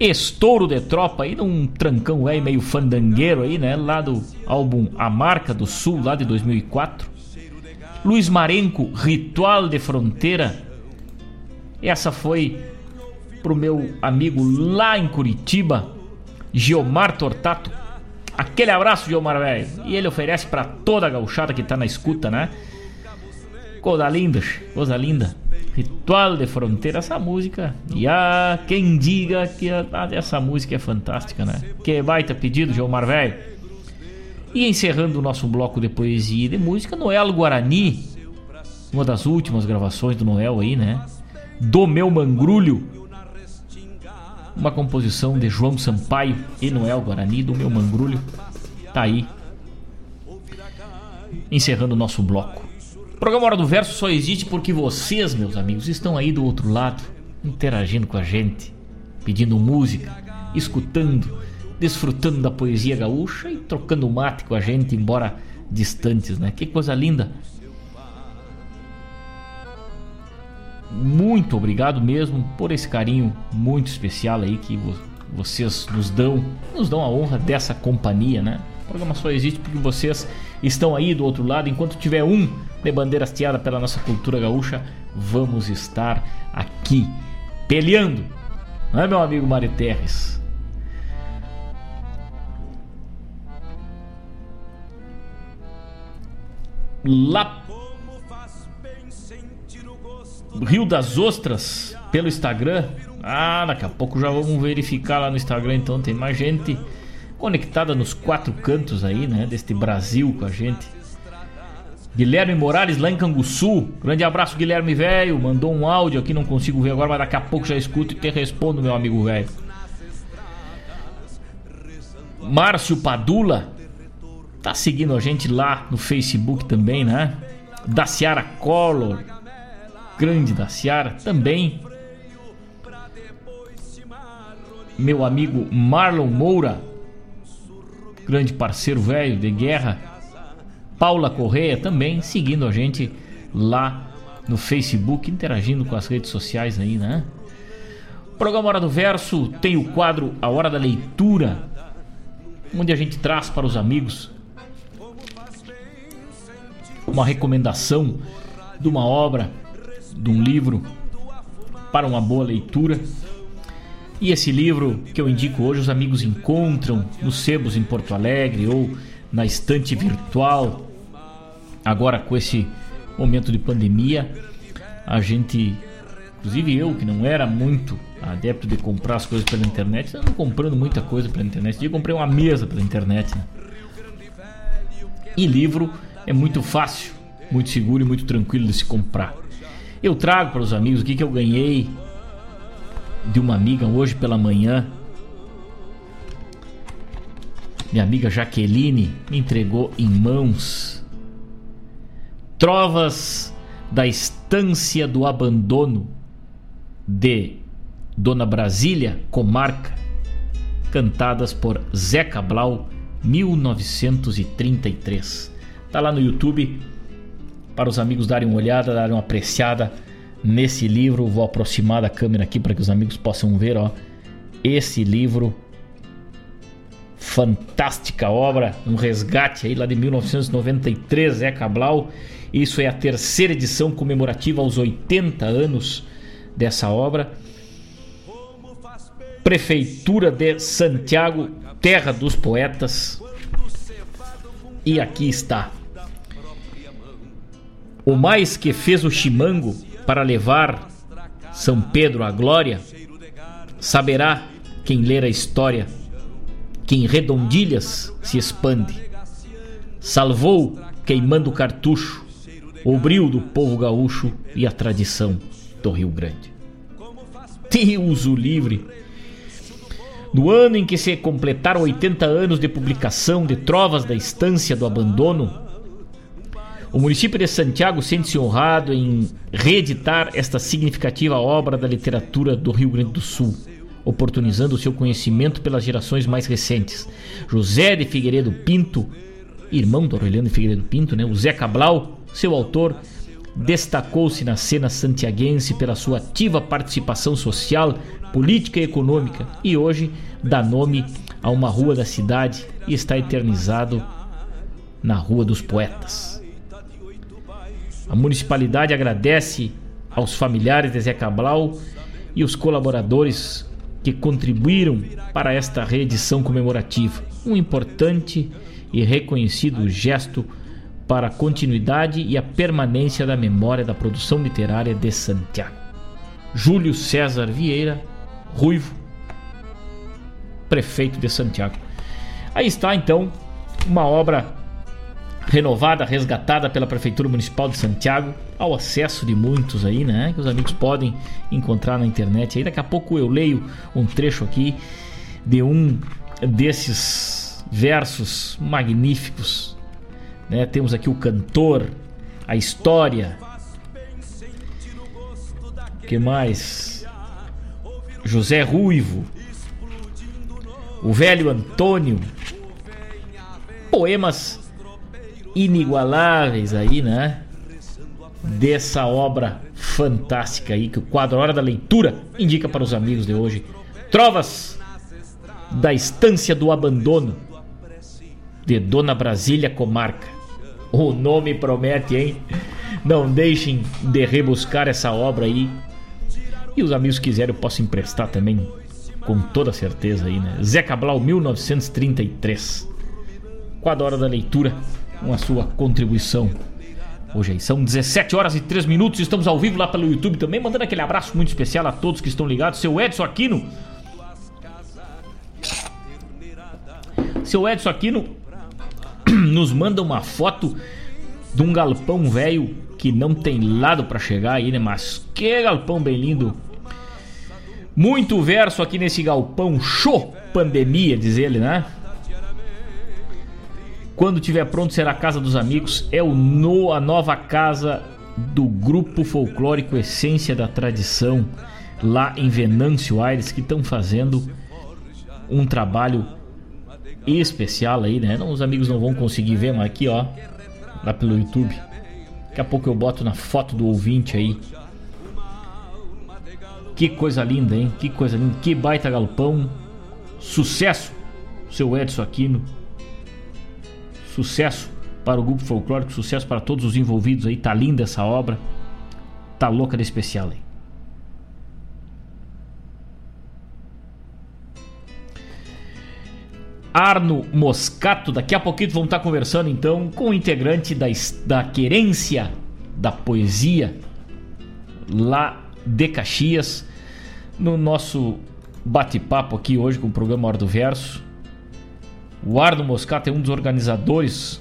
estouro de tropa aí num trancão aí meio fandangueiro aí, né, lá do álbum A Marca do Sul, lá de 2004. Luiz Marenco, Ritual de Fronteira. Essa foi pro meu amigo lá em Curitiba, Geomar Tortato, Aquele abraço, Omar velho. E ele oferece para toda a gauchada que tá na escuta, né? Coisa linda, coisa linda. Ritual de Fronteira, essa música. E há quem diga que a, essa música é fantástica, né? Que baita pedido, Gilmar velho. E encerrando o nosso bloco de poesia e de música, Noel Guarani, uma das últimas gravações do Noel aí, né? Do meu mangrulho uma composição de João Sampaio e Noel Guarani do meu mangrulho. Tá aí. Encerrando o nosso bloco. O programa Hora do Verso só existe porque vocês, meus amigos, estão aí do outro lado, interagindo com a gente, pedindo música, escutando, desfrutando da poesia gaúcha e trocando mate com a gente, embora distantes, né? Que coisa linda muito obrigado mesmo por esse carinho muito especial aí que vocês nos dão, nos dão a honra dessa companhia, né? O programa só existe porque vocês estão aí do outro lado. Enquanto tiver um de bandeira hasteada pela nossa cultura gaúcha, vamos estar aqui peleando, não é, meu amigo Mário Terres? Lá Rio das Ostras pelo Instagram. Ah, daqui a pouco já vamos verificar lá no Instagram. Então tem mais gente conectada nos quatro cantos aí, né? Deste Brasil com a gente. Guilherme Morales lá em Canguçu. Grande abraço, Guilherme velho. Mandou um áudio aqui, não consigo ver agora, mas daqui a pouco já escuto e te respondo, meu amigo velho. Márcio Padula tá seguindo a gente lá no Facebook também, né? Da Ciara Collor, grande da Seara também. Meu amigo Marlon Moura, grande parceiro velho de guerra. Paula Correia também seguindo a gente lá no Facebook, interagindo com as redes sociais aí, né? programa Hora do Verso tem o quadro A Hora da Leitura, onde a gente traz para os amigos uma recomendação de uma obra de um livro para uma boa leitura. E esse livro que eu indico hoje, os amigos encontram nos sebos em Porto Alegre ou na estante virtual. Agora, com esse momento de pandemia, a gente, inclusive eu, que não era muito adepto de comprar as coisas pela internet, ando comprando muita coisa pela internet. Eu comprei uma mesa pela internet. Né? E livro é muito fácil, muito seguro e muito tranquilo de se comprar. Eu trago para os amigos o que, que eu ganhei de uma amiga hoje pela manhã. Minha amiga Jaqueline me entregou em mãos Trovas da Estância do Abandono de Dona Brasília, comarca, cantadas por Zé Cabral, 1933. Tá lá no YouTube para os amigos darem uma olhada, darem uma apreciada nesse livro. Vou aproximar da câmera aqui para que os amigos possam ver, ó. Esse livro fantástica obra, um resgate aí lá de 1993, Zé Cabral. Isso é a terceira edição comemorativa aos 80 anos dessa obra. Prefeitura de Santiago, terra dos poetas. E aqui está. O mais que fez o chimango para levar São Pedro à glória, saberá quem ler a história, que em redondilhas se expande. Salvou queimando o cartucho, o brilho do povo gaúcho e a tradição do Rio Grande. Deus o livre! No ano em que se completaram 80 anos de publicação de Trovas da Estância do Abandono, o município de Santiago sente-se honrado em reeditar esta significativa obra da literatura do Rio Grande do Sul, oportunizando o seu conhecimento pelas gerações mais recentes. José de Figueiredo Pinto, irmão do Aureliano de Figueiredo Pinto, né? o Zé Cabral, seu autor, destacou-se na cena santiaguense pela sua ativa participação social, política e econômica e hoje dá nome a uma rua da cidade e está eternizado na Rua dos Poetas. A municipalidade agradece aos familiares de Zé Cabral e os colaboradores que contribuíram para esta reedição comemorativa, um importante e reconhecido gesto para a continuidade e a permanência da memória da produção literária de Santiago. Júlio César Vieira, Ruivo, prefeito de Santiago. Aí está então uma obra renovada, resgatada pela Prefeitura Municipal de Santiago, ao acesso de muitos aí, né? Que os amigos podem encontrar na internet. Aí daqui a pouco eu leio um trecho aqui de um desses versos magníficos. Né? Temos aqui o cantor, a história. que mais? José Ruivo, o velho Antônio, poemas inigualáveis aí, né? Dessa obra fantástica aí que o quadro Hora da Leitura indica para os amigos de hoje. Trovas da Estância do Abandono de Dona Brasília Comarca. O nome promete, hein? Não deixem de rebuscar essa obra aí. E os amigos quiserem eu posso emprestar também com toda certeza aí, né? Zé Cabral 1933. Quadro Hora da Leitura com a sua contribuição. Hoje aí são 17 horas e 3 minutos, estamos ao vivo lá pelo YouTube também, mandando aquele abraço muito especial a todos que estão ligados. Seu Edson Aquino. Seu Edson Aquino <clears throat> nos manda uma foto de um galpão velho que não tem lado para chegar aí, né? Mas que galpão bem lindo. Muito verso aqui nesse galpão show pandemia, diz ele, né? Quando tiver pronto será a casa dos amigos. É o no, a nova casa do grupo folclórico Essência da Tradição lá em Venâncio Aires que estão fazendo um trabalho especial aí, né? Não, os amigos não vão conseguir ver, mas aqui ó, lá pelo YouTube. Daqui a pouco eu boto na foto do ouvinte aí. Que coisa linda, hein? Que coisa linda. Que baita galpão. Sucesso, seu Edson Aquino. Sucesso para o grupo folclórico, sucesso para todos os envolvidos aí. Tá linda essa obra. Tá louca de especial aí. Arno Moscato, daqui a pouquinho vamos estar conversando então com o integrante da, da Querência da Poesia lá de Caxias, no nosso bate-papo aqui hoje com o programa Hora do Verso. O Arno Moscato é um dos organizadores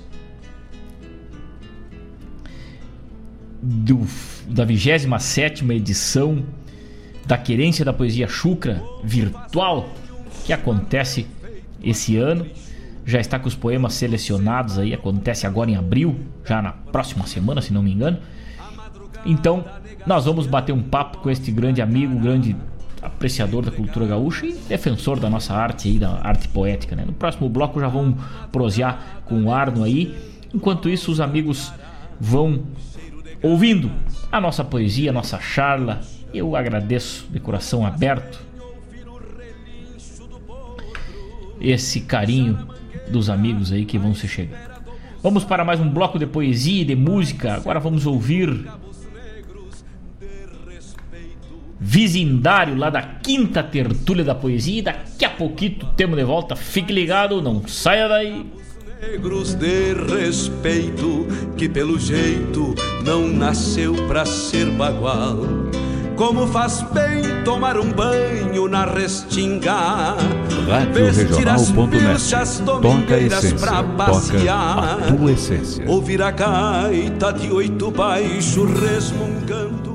do, da 27 edição da Querência da Poesia Chucra virtual que acontece esse ano. Já está com os poemas selecionados aí, acontece agora em abril, já na próxima semana, se não me engano. Então, nós vamos bater um papo com este grande amigo, grande apreciador da cultura gaúcha e defensor da nossa arte aí, da arte poética, né? No próximo bloco já vão prosear com o Arno aí. Enquanto isso, os amigos vão ouvindo a nossa poesia, a nossa charla. Eu agradeço de coração aberto esse carinho dos amigos aí que vão se chegando. Vamos para mais um bloco de poesia e de música. Agora vamos ouvir Vizindário lá da quinta tertúlia da poesia. E daqui a pouquinho temos de volta. Fique ligado, não saia daí.
Negros de respeito, que pelo jeito não nasceu pra ser bagual. Como faz bem tomar um banho na restinga.
RádioRegional.net Toca a essência,
pra
toca
passear.
a tua essência.
Ouvir a gaita de oito baixo resmungando.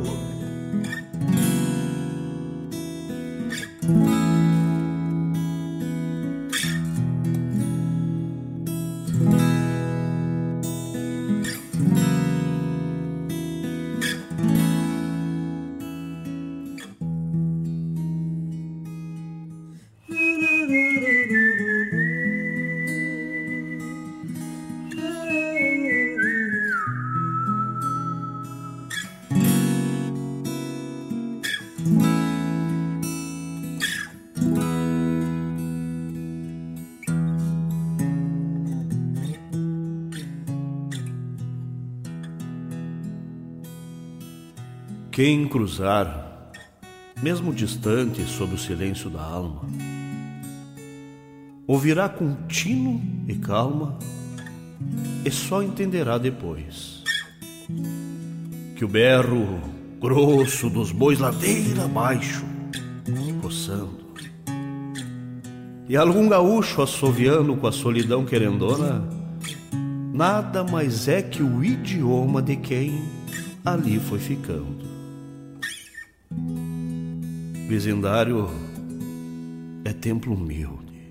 Quem cruzar, mesmo distante sob o silêncio da alma, ouvirá contínuo e calma e só entenderá depois que o berro grosso dos bois ladeira abaixo, roçando, e algum gaúcho assoviando com a solidão querendona, nada mais é que o idioma de quem ali foi ficando. Vezindário é templo humilde.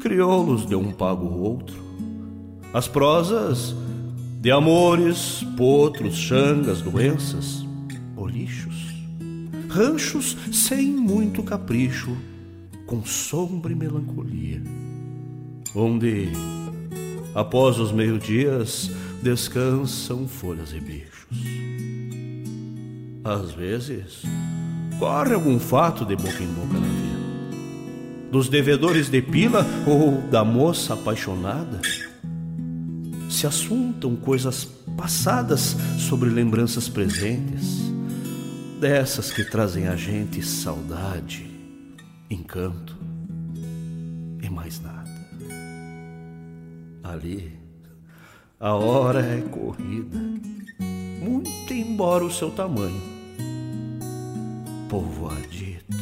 Crioulos de um pago outro. As prosas de amores, potros, xangas, doenças, bolichos. Ranchos sem muito capricho, com sombra e melancolia. Onde, após os meio-dias, descansam folhas e bichos. Às vezes, corre algum fato de boca em boca na vila. Dos devedores de pila ou da moça apaixonada. Se assuntam coisas passadas sobre lembranças presentes, dessas que trazem a gente saudade, encanto e mais nada. Ali, a hora é corrida, muito embora o seu tamanho povoadito.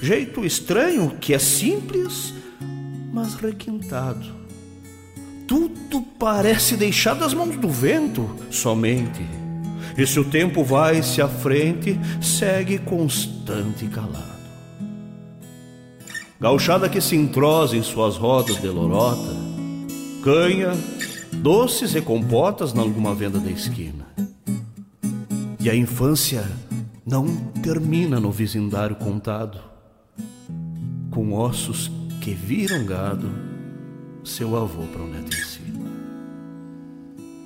Jeito estranho que é simples, mas requintado. Tudo parece deixar das mãos do vento somente. E se o tempo vai-se à frente, segue constante e calado. Gauchada que se entrosa em suas rodas de lorota, canha, doces e compotas nalguma venda da esquina. E a infância não termina no vizindário contado, com ossos que viram gado, seu avô neto ensina.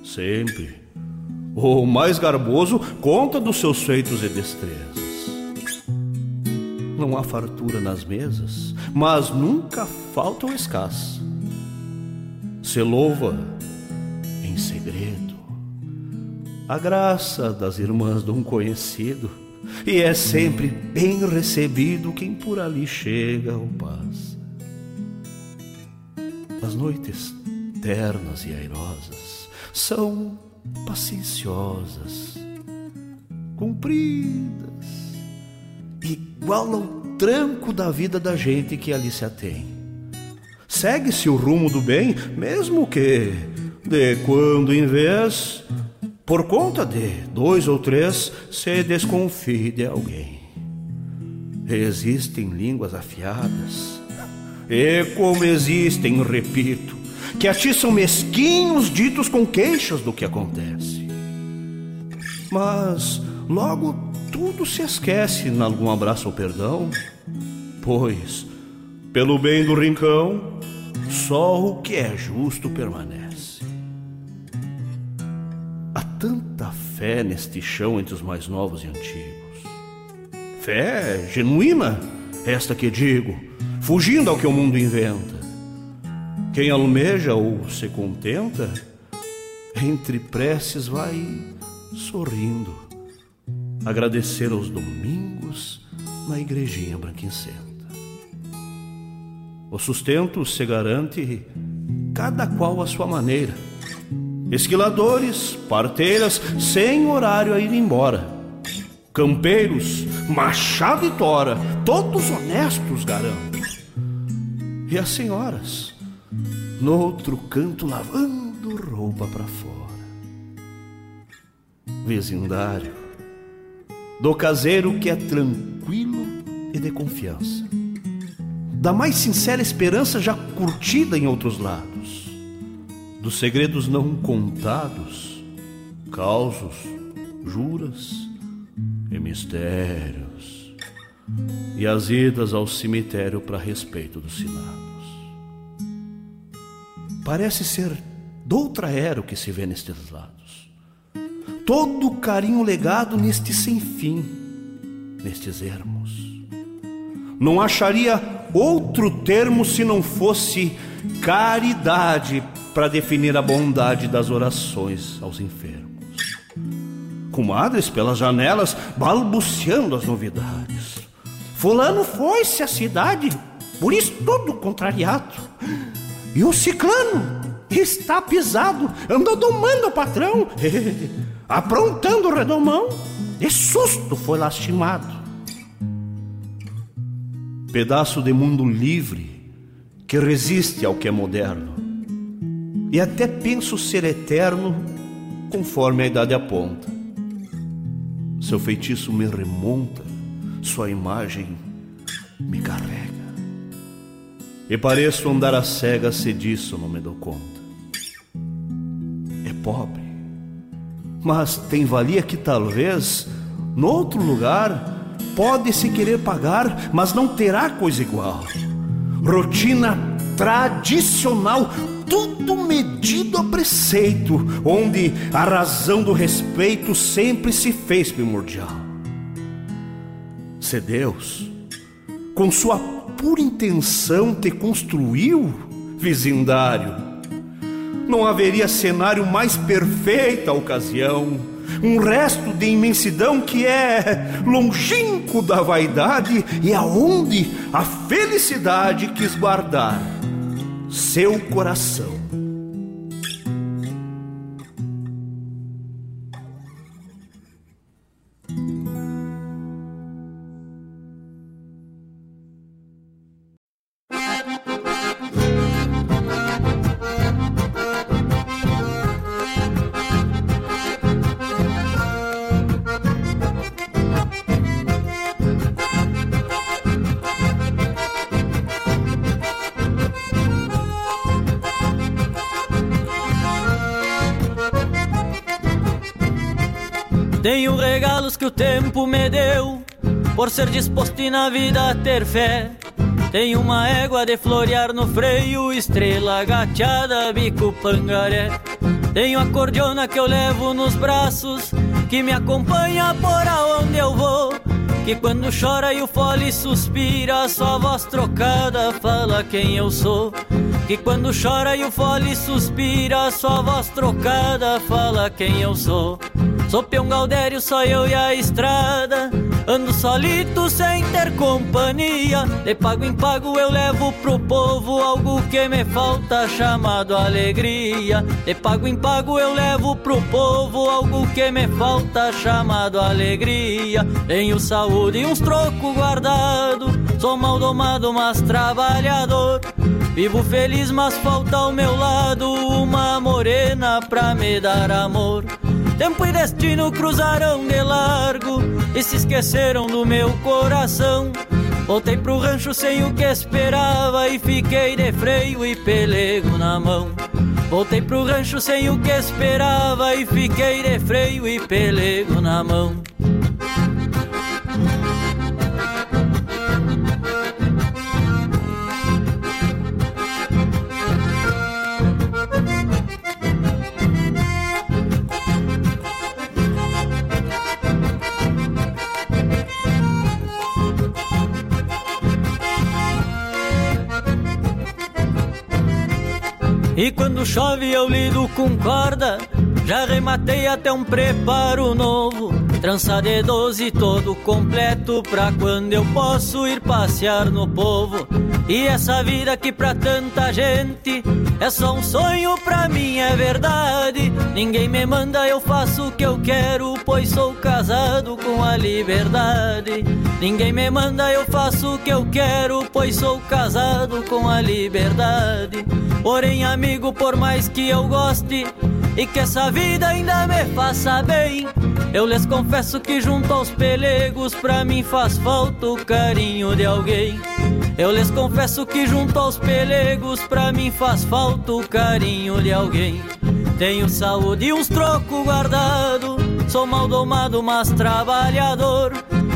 Sempre, o mais garboso conta dos seus feitos e destrezas. Não há fartura nas mesas, mas nunca falta o escasso. Se louva em segredo a graça das irmãs de um conhecido e é sempre bem recebido quem por ali chega ou passa. As noites ternas e airosas são pacienciosas, compridas, igual ao tranco da vida da gente que ali se atém. Segue-se o rumo do bem, mesmo que, de quando em vez, por conta de dois ou três, se desconfie de alguém. Existem línguas afiadas, e como existem, repito, que atiçam mesquinhos ditos com queixas do que acontece. Mas logo tudo se esquece em algum abraço ou perdão, pois, pelo bem do rincão, só o que é justo permanece. Tanta fé neste chão entre os mais novos e antigos. Fé genuína, esta que digo, fugindo ao que o mundo inventa. Quem almeja ou se contenta, entre preces vai sorrindo, agradecer aos domingos na igrejinha branquincenta. O sustento se garante cada qual à sua maneira. Esquiladores, parteiras, sem horário a ir embora. Campeiros, machado e tora, todos honestos, garanto. E as senhoras, no outro canto, lavando roupa para fora. Vezindário, do caseiro que é tranquilo e de confiança. Da mais sincera esperança já curtida em outros lados. Dos segredos não contados, causos, juras e mistérios. E as idas ao cemitério para respeito dos finados. Parece ser doutra era o que se vê nestes lados. Todo o carinho legado neste sem fim, nestes ermos. Não acharia outro termo se não fosse caridade para definir a bondade das orações aos enfermos. Comadres pelas janelas balbuciando as novidades. Fulano foi-se à cidade, por isso todo contrariado. E o ciclano está pisado, anda domando o patrão, <laughs> aprontando o redomão. De susto foi lastimado pedaço de mundo livre que resiste ao que é moderno. E até penso ser eterno conforme a idade aponta. Seu feitiço me remonta, sua imagem me carrega. E pareço andar a cega se disso não me dou conta. É pobre, mas tem valia que talvez, no outro lugar, pode-se querer pagar, mas não terá coisa igual. Rotina tradicional, tudo medido a preceito, onde a razão do respeito sempre se fez primordial. Se Deus, com sua pura intenção, te construiu, vizindário, não haveria cenário mais perfeita ocasião um resto de imensidão que é longínquo da vaidade e aonde a felicidade quis guardar seu coração.
Por ser disposto e na vida ter fé. Tem uma égua de florear no freio, estrela gateada, bico pangaré. Tenho a cordiona que eu levo nos braços, que me acompanha por aonde eu vou. Que quando chora e o fole suspira, sua voz trocada fala quem eu sou. Que quando chora e o fole suspira, sua voz trocada fala quem eu sou. Sou peão Galdério, só eu e a estrada. Ando solito sem ter companhia. De pago em pago eu levo pro povo algo que me falta, chamado alegria. De pago em pago eu levo pro povo algo que me falta, chamado alegria. Tenho saúde e uns trocos guardado. Sou mal domado, mas trabalhador. Vivo feliz, mas falta ao meu lado uma morena pra me dar amor. Tempo e destino cruzaram de largo e se esqueceram do meu coração. Voltei pro rancho sem o que esperava e fiquei de freio e pelego na mão. Voltei pro rancho sem o que esperava e fiquei de freio e pelego na mão. E quando chove eu lido com corda, já rematei até um preparo novo. Trança de doze todo completo pra quando eu posso ir passear no povo. E essa vida que pra tanta gente é só um sonho, pra mim é verdade. Ninguém me manda, eu faço o que eu quero, pois sou casado com a liberdade. Ninguém me manda, eu faço o que eu quero, pois sou casado com a liberdade. Porém, amigo, por mais que eu goste e que essa vida ainda me faça bem, eu lhes confesso que junto aos pelegos pra mim faz falta o carinho de alguém. Eu lhes confesso que junto aos pelegos pra mim faz falta o carinho de alguém. Tenho saúde e uns trocos guardado, sou mal domado, mas trabalhador.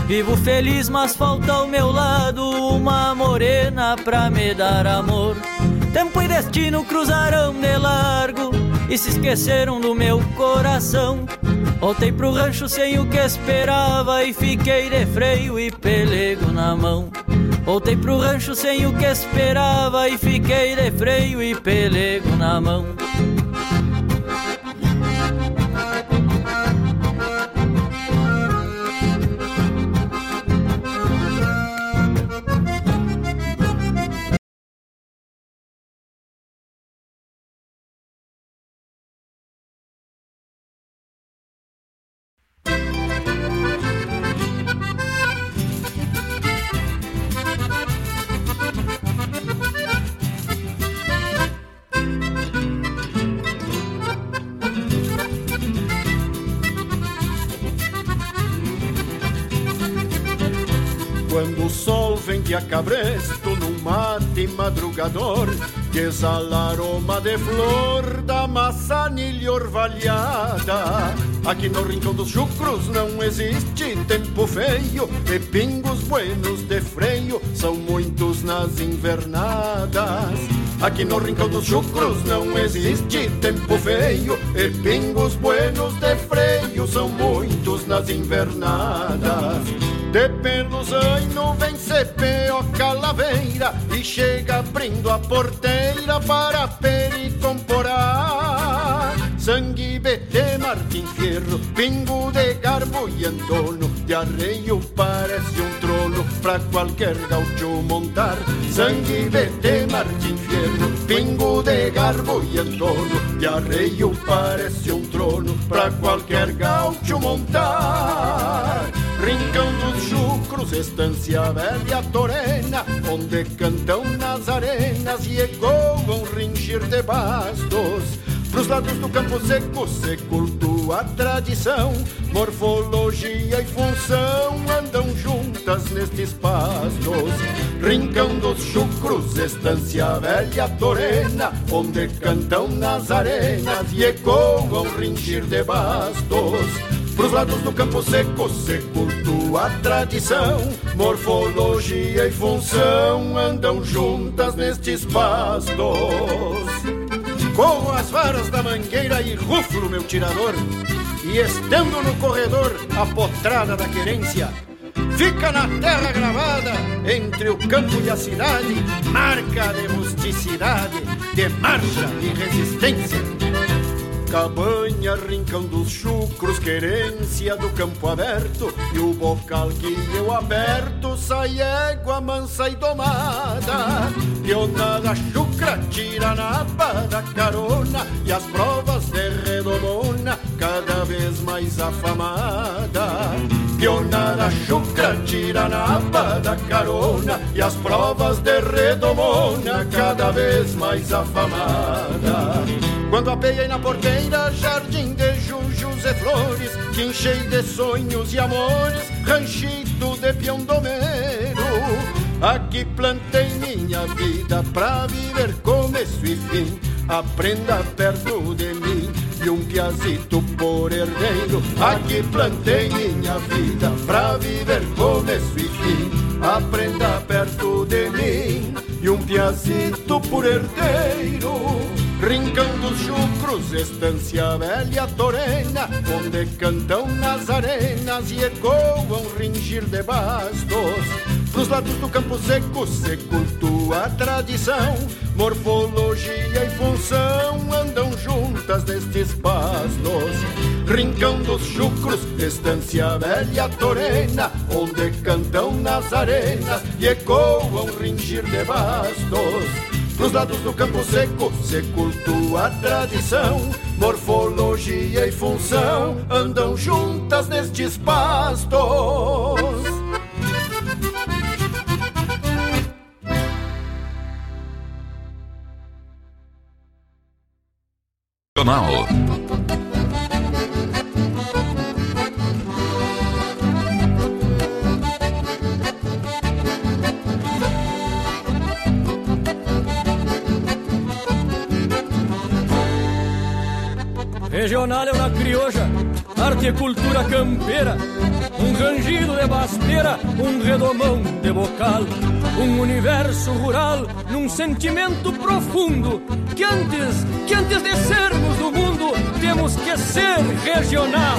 Vivo feliz, mas falta ao meu lado uma morena pra me dar amor. Tempo e destino cruzarão de largo e se esqueceram do meu coração. Voltei pro rancho sem o que esperava e fiquei de freio e pelego na mão. Voltei pro rancho sem o que esperava e fiquei de freio e pelego na mão.
Dia cabresto num mate madrugador que exala aroma de flor da maçanilha orvalhada. Aqui no rincão dos chucros não existe tempo feio e pingos buenos de freio são muitos nas invernadas. Aqui no rincão dos chucros não existe tempo feio E pingos buenos de freio são muitos nas invernadas de pelos anos vem CPO Calaveira E chega abrindo a porteira para pericomporar Sangue BT Martim Fierro, pingo de garbo e andono De arreio parece um trono pra qualquer gaúcho montar Sangue BT Martim Fierro, pingo de garbo e andono De arreio parece um trono pra qualquer gaúcho montar Rincão dos chucros, estância velha torena, onde cantam nas arenas e ecoam ringir de bastos. Pros lados do campo seco se cultua a tradição, morfologia e função andam juntas nestes pastos. Rincão dos chucros, estância velha torena, onde cantam nas arenas e ecoam ringir de bastos. Pros lados do campo seco se cultua a tradição Morfologia e função andam juntas nestes pastos Corro as varas da mangueira e ruflo meu tirador. E estando no corredor a potrada da querência Fica na terra gravada entre o campo e a cidade Marca de rusticidade, de marcha e resistência Cabanha, rincão dos chucros, querência do campo aberto E o bocal que eu aperto sai égua mansa e domada. Pionada chucra tira na da carona E as provas de redomona cada vez mais afamada. Pionada chucra tira na da carona E as provas de redomona cada vez mais afamada quando apeiei na porteira, jardim de jujus e flores, que enchei de sonhos e amores, ranchito de piandomeiro. Aqui plantei minha vida pra viver começo e fim. Aprenda perto de mim e um piazito por herdeiro. Aqui plantei minha vida pra viver começo e fim. Aprenda perto de mim e um piazito por herdeiro. Rincão dos chucros, estância velha torena, onde cantam nas arenas e ecoam ringir de bastos. Pros lados do campo seco se cultua tradição, morfologia e função andam juntas nestes pastos. Rincão dos Chucros, Estância Velha Torena, onde cantam nas arenas e ecoam ringir de bastos. Nos lados do campo seco se cultua a tradição, morfologia e função andam juntas nestes pastos.
Regional é uma crioja, arte e cultura campeira, um rangido de basteira, um redomão de bocal, um universo rural num sentimento profundo que antes, que antes de sermos do mundo, temos que ser regional.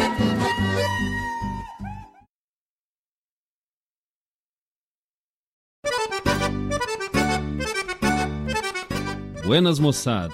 Buenas moçada,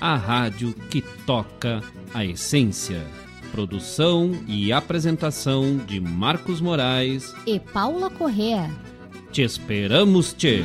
a rádio que toca a essência. Produção e apresentação de Marcos Moraes
e Paula Correa.
Te esperamos, Tchê!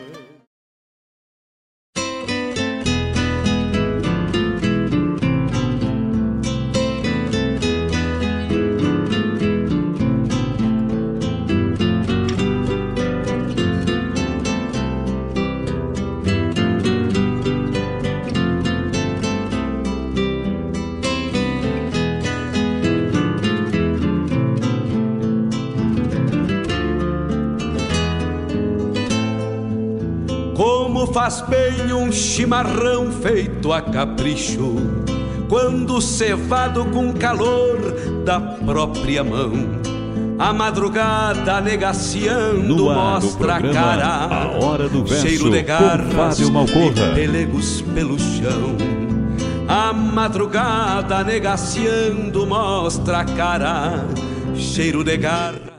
Um chimarrão feito a capricho, quando cevado com calor da própria mão. A madrugada negaciando mostra a cara,
a hora do verso,
cheiro de garras
e
pelegos pelo chão. A madrugada negaciando mostra a cara, cheiro de garras.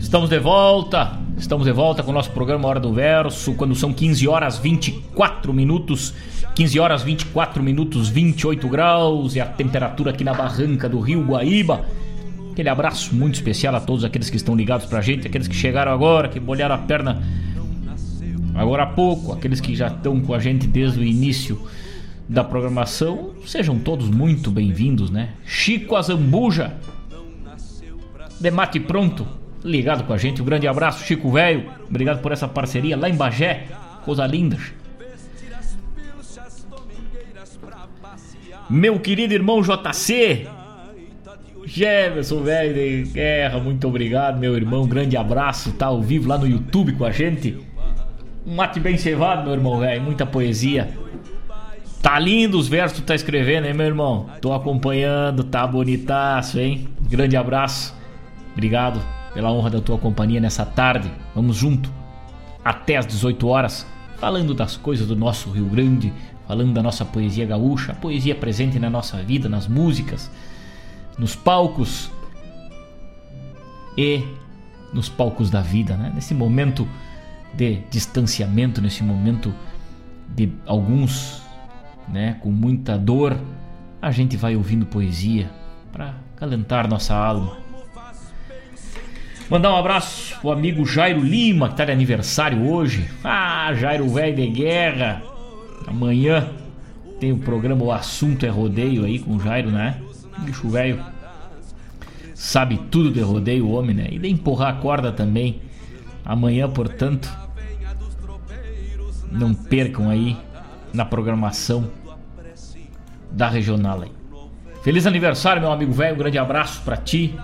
Estamos de volta, estamos de volta com o nosso programa Hora do Verso, quando são 15 horas 24 minutos, 15 horas 24 minutos, 28 graus e a temperatura aqui na barranca do Rio Guaíba. Aquele abraço muito especial a todos aqueles que estão ligados pra gente, aqueles que chegaram agora, que molharam a perna agora há pouco, aqueles que já estão com a gente desde o início da programação. Sejam todos muito bem-vindos, né? Chico Azambuja, de mate pronto, ligado com a gente. Um grande abraço, Chico Velho. Obrigado por essa parceria lá em Bagé, coisa linda. Meu querido irmão JC, Jefferson, velho de guerra, muito obrigado, meu irmão. Grande abraço, tá ao vivo lá no YouTube com a gente. Um mate bem cevado, meu irmão, velho. Muita poesia. Tá lindo os versos que tu tá escrevendo, hein, meu irmão? Tô acompanhando, tá bonitaço, hein? Grande abraço. Obrigado pela honra da tua companhia nessa tarde. Vamos junto. Até às 18 horas, falando das coisas do nosso Rio Grande, falando da nossa poesia gaúcha, a poesia presente na nossa vida, nas músicas nos palcos e nos palcos da vida, né? Nesse momento de distanciamento, nesse momento de alguns, né, com muita dor, a gente vai ouvindo poesia para calentar nossa alma. Mandar um abraço pro amigo Jairo Lima, que tá de aniversário hoje. Ah, Jairo velho de guerra. Amanhã tem o programa O Assunto é Rodeio aí com o Jairo, né? Bicho velho. Sabe tudo de rodeio, homem, né? E de empurrar a corda também. Amanhã, portanto, não percam aí na programação da regional aí. Feliz aniversário, meu amigo velho. Um grande abraço para ti.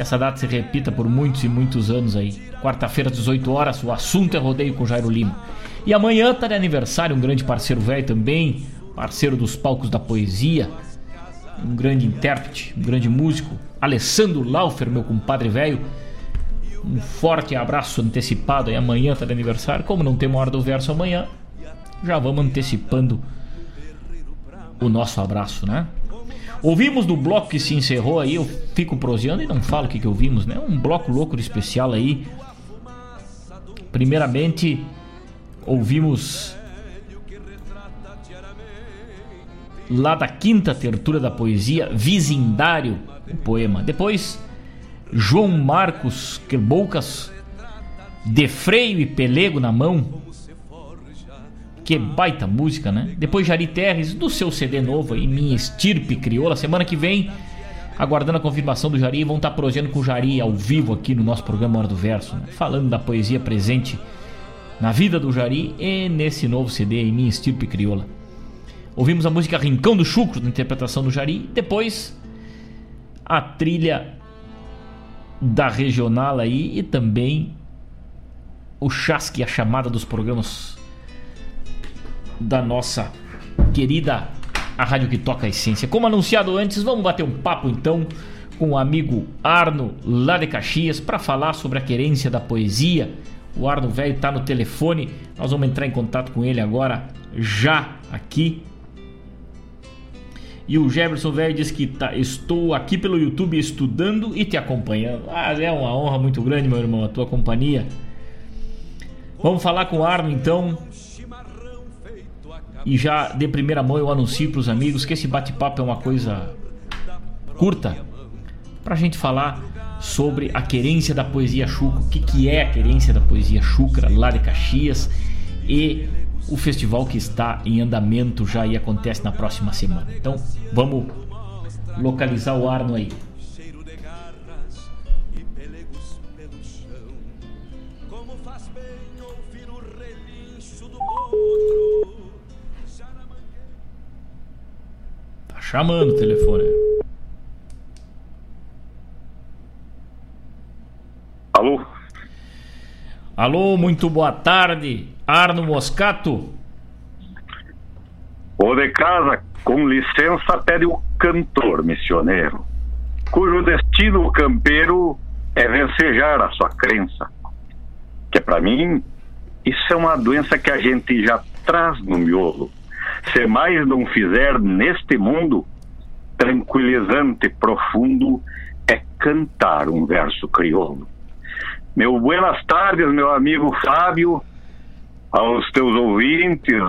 E essa data se repita por muitos e muitos anos aí. Quarta-feira, 18 horas, o assunto é rodeio com Jairo Lima. E amanhã tá de aniversário um grande parceiro velho também, parceiro dos palcos da poesia um grande intérprete, um grande músico, Alessandro Laufer, meu compadre velho. Um forte abraço antecipado aí amanhã tá de aniversário. Como não tem uma hora do verso amanhã, já vamos antecipando o nosso abraço, né? Ouvimos do bloco que se encerrou aí, eu fico proseando e não falo o que, que ouvimos, né? Um bloco louco de especial aí. Primeiramente, ouvimos lá da quinta tertura da poesia, Vizindário, o poema. Depois, João Marcos Queboucas, De Freio e Pelego na mão. Que baita música, né? Depois Jari Terres, do seu CD novo aí, Minha Estirpe Crioula. Semana que vem, aguardando a confirmação do Jari, vão estar prosendo com o Jari ao vivo aqui no nosso programa Hora do Verso, né? falando da poesia presente na vida do Jari e nesse novo CD aí, Minha Estirpe Crioula. Ouvimos a música Rincão do Chucro, na interpretação do Jari. Depois, a trilha da regional aí e também o chasque, a chamada dos programas da nossa querida a rádio que toca a essência. Como anunciado antes, vamos bater um papo então com o amigo Arno lá de Caxias para falar sobre a querência da poesia. O Arno velho está no telefone, nós vamos entrar em contato com ele agora já aqui e o Jefferson velho diz que tá, estou aqui pelo YouTube estudando e te acompanhando. Ah, é uma honra muito grande, meu irmão, a tua companhia. Vamos falar com o Arno então. E já de primeira mão eu anuncio para os amigos que esse bate-papo é uma coisa curta para a gente falar sobre a querência da poesia chucra, o que, que é a querência da poesia chucra lá de Caxias e o festival que está em andamento já e acontece na próxima semana. Então vamos localizar o Arno aí. Chamando o telefone.
Alô?
Alô, muito boa tarde. Arno Moscato.
O de casa, com licença, pede o cantor missioneiro, cujo destino campeiro é vencejar a sua crença. Que para mim, isso é uma doença que a gente já traz no miolo. Se mais não fizer neste mundo, tranquilizante, profundo, é cantar um verso crioulo. Meu buenas tardes, meu amigo Fábio, aos teus ouvintes,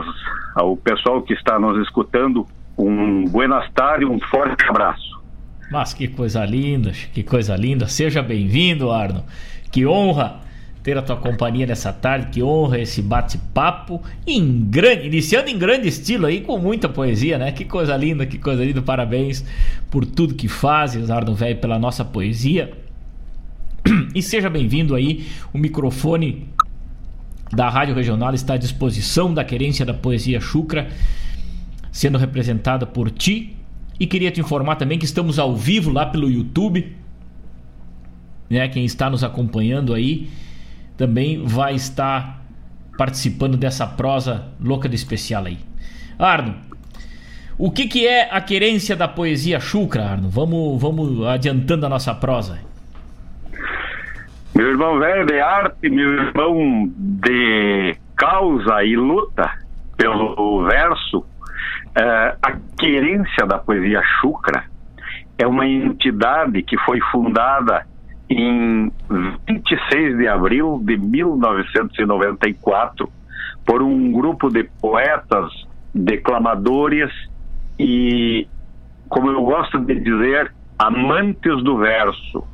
ao pessoal que está nos escutando, um buenas tardes, um forte abraço.
Mas que coisa linda, que coisa linda. Seja bem-vindo, Arno. Que honra ter a tua companhia nessa tarde, que honra esse bate-papo em grande, iniciando em grande estilo aí, com muita poesia, né? Que coisa linda, que coisa linda. Parabéns por tudo que fazes, Arno Velho, pela nossa poesia. <clears throat> E seja bem-vindo aí, o microfone da Rádio Regional está à disposição da querência da poesia chucra. sendo representada por ti. E queria te informar também que estamos ao vivo lá pelo YouTube. Né? Quem está nos acompanhando aí também vai estar participando dessa prosa louca de especial aí. Arno, o que, que é a querência da poesia chucra, Arno? Vamos, vamos adiantando a nossa prosa.
Meu irmão velho de arte, meu irmão de causa e luta pelo verso, é, a querência da poesia chucra é uma entidade que foi fundada em 26 de abril de 1994 por um grupo de poetas, declamadores e, como eu gosto de dizer, amantes do verso.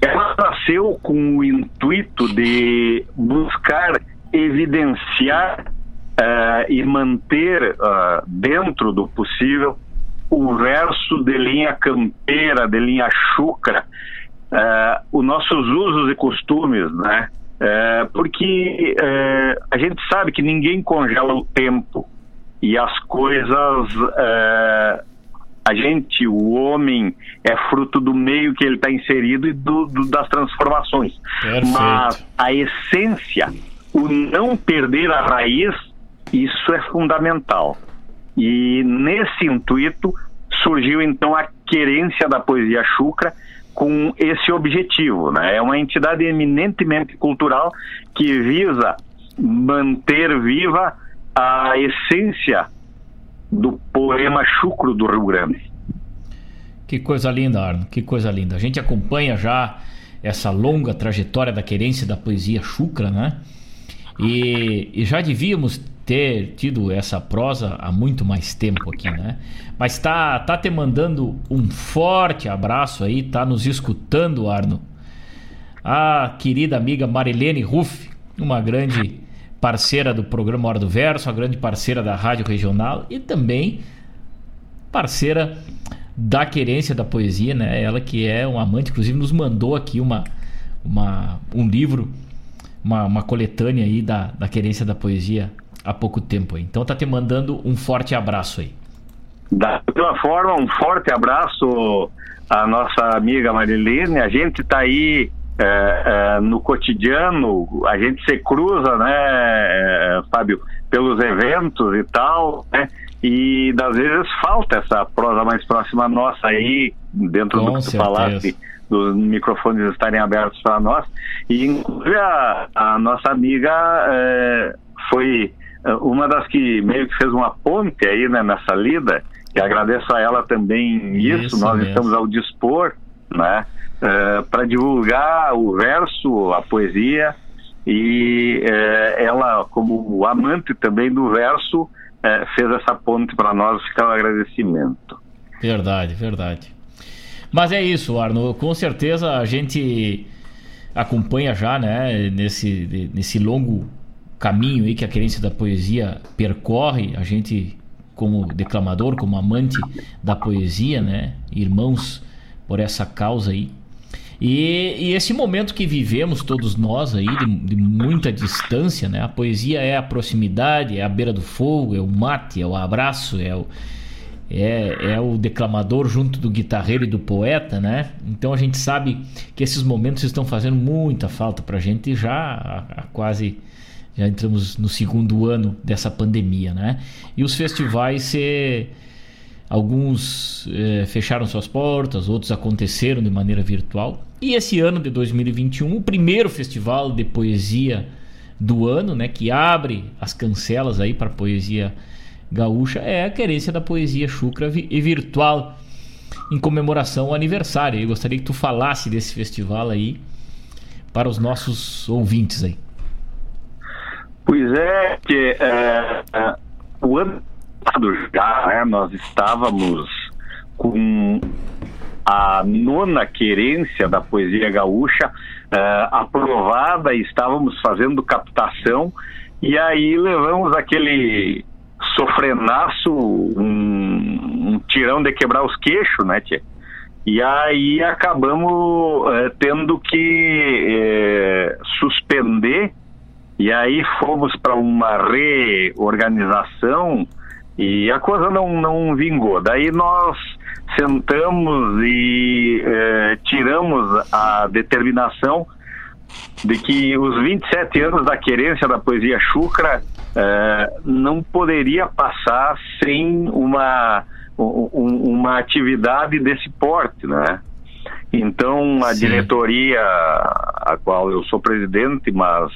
Ela nasceu com o intuito de buscar evidenciar uh, e manter uh, dentro do possível o verso de linha campeira, de linha chucra, uh, os nossos usos e costumes, né? porque a gente sabe que ninguém congela o tempo e as coisas é, a gente, o homem, é fruto do meio que ele está inserido e do, do, das transformações. Perfeito. Mas a essência, o não perder a raiz, isso é fundamental. E nesse intuito surgiu então a querência da poesia chucra com esse objetivo. Né? É uma entidade eminentemente cultural que visa manter viva a essência do poema chucro do Rio Grande.
Que coisa linda, Arno, que coisa linda. A gente acompanha já essa longa trajetória da querência da poesia chucra, né? E, e, já devíamos ter tido essa prosa há muito mais tempo aqui, né? Mas tá, tá te mandando um forte abraço aí, tá nos escutando, Arno. A querida amiga Marilene Ruff, uma grande parceira do programa Hora do Verso, a grande parceira da Rádio Regional e também parceira da querência da poesia, né? Ela que é um amante, inclusive nos mandou aqui uma, uma um livro, uma, uma coletânea aí da, da querência da poesia há pouco tempo aí. Então tá te mandando um forte abraço aí.
Da mesma forma, um forte abraço à nossa amiga Marilene. A gente tá aí é, é, no cotidiano a gente se cruza, né, é, Fábio, pelos eventos e tal, né? E das vezes falta essa prosa mais próxima nossa aí, dentro Com do que tu falaste, dos microfones estarem abertos para nós. E inclusive a, a nossa amiga é, foi uma das que meio que fez uma ponte aí né, nessa lida, e agradeço a ela também isso, isso nós mesmo. estamos ao dispor, né? uh, para divulgar o verso, a poesia, e uh, ela, como amante também do verso, uh, fez essa ponte para nós, fica o um agradecimento.
Verdade, verdade. Mas é isso, Arno, com certeza a gente acompanha já, né, nesse, nesse longo caminho aí que a querência da poesia percorre, a gente como declamador, como amante da poesia, né, irmãos por essa causa aí, e, e, esse momento que vivemos todos nós aí, de, de, muita distância, né? A poesia é a proximidade, é a beira do fogo, é o mate, é o abraço, é o, é, é o declamador junto do guitarreiro e do poeta, né? Então a gente sabe que esses momentos estão fazendo muita falta pra gente já há, há quase já entramos no segundo ano dessa pandemia, né? E os festivais se Alguns eh, fecharam suas portas, outros aconteceram de maneira virtual. E esse ano de 2021, o primeiro festival de poesia do ano, né, que abre as cancelas aí para poesia gaúcha, é a querência da poesia chucra e virtual em comemoração ao aniversário. Eu gostaria que tu falasse desse festival aí para os nossos ouvintes aí.
Pois é, que é, é, o ano passado já, né, nós estávamos com a nona querência da poesia gaúcha uh, aprovada e estávamos fazendo captação e aí levamos aquele sofrenaço, um, um tirão de quebrar os queixos, né, tia? E aí acabamos uh, tendo que suspender e aí fomos para uma reorganização E a coisa não, não vingou. Daí nós sentamos e eh, tiramos a determinação de que os 27 anos da querência da poesia chucra eh, não poderia passar sem uma, um, uma atividade desse porte, né? Então, a Sim. diretoria, a qual eu sou presidente, mas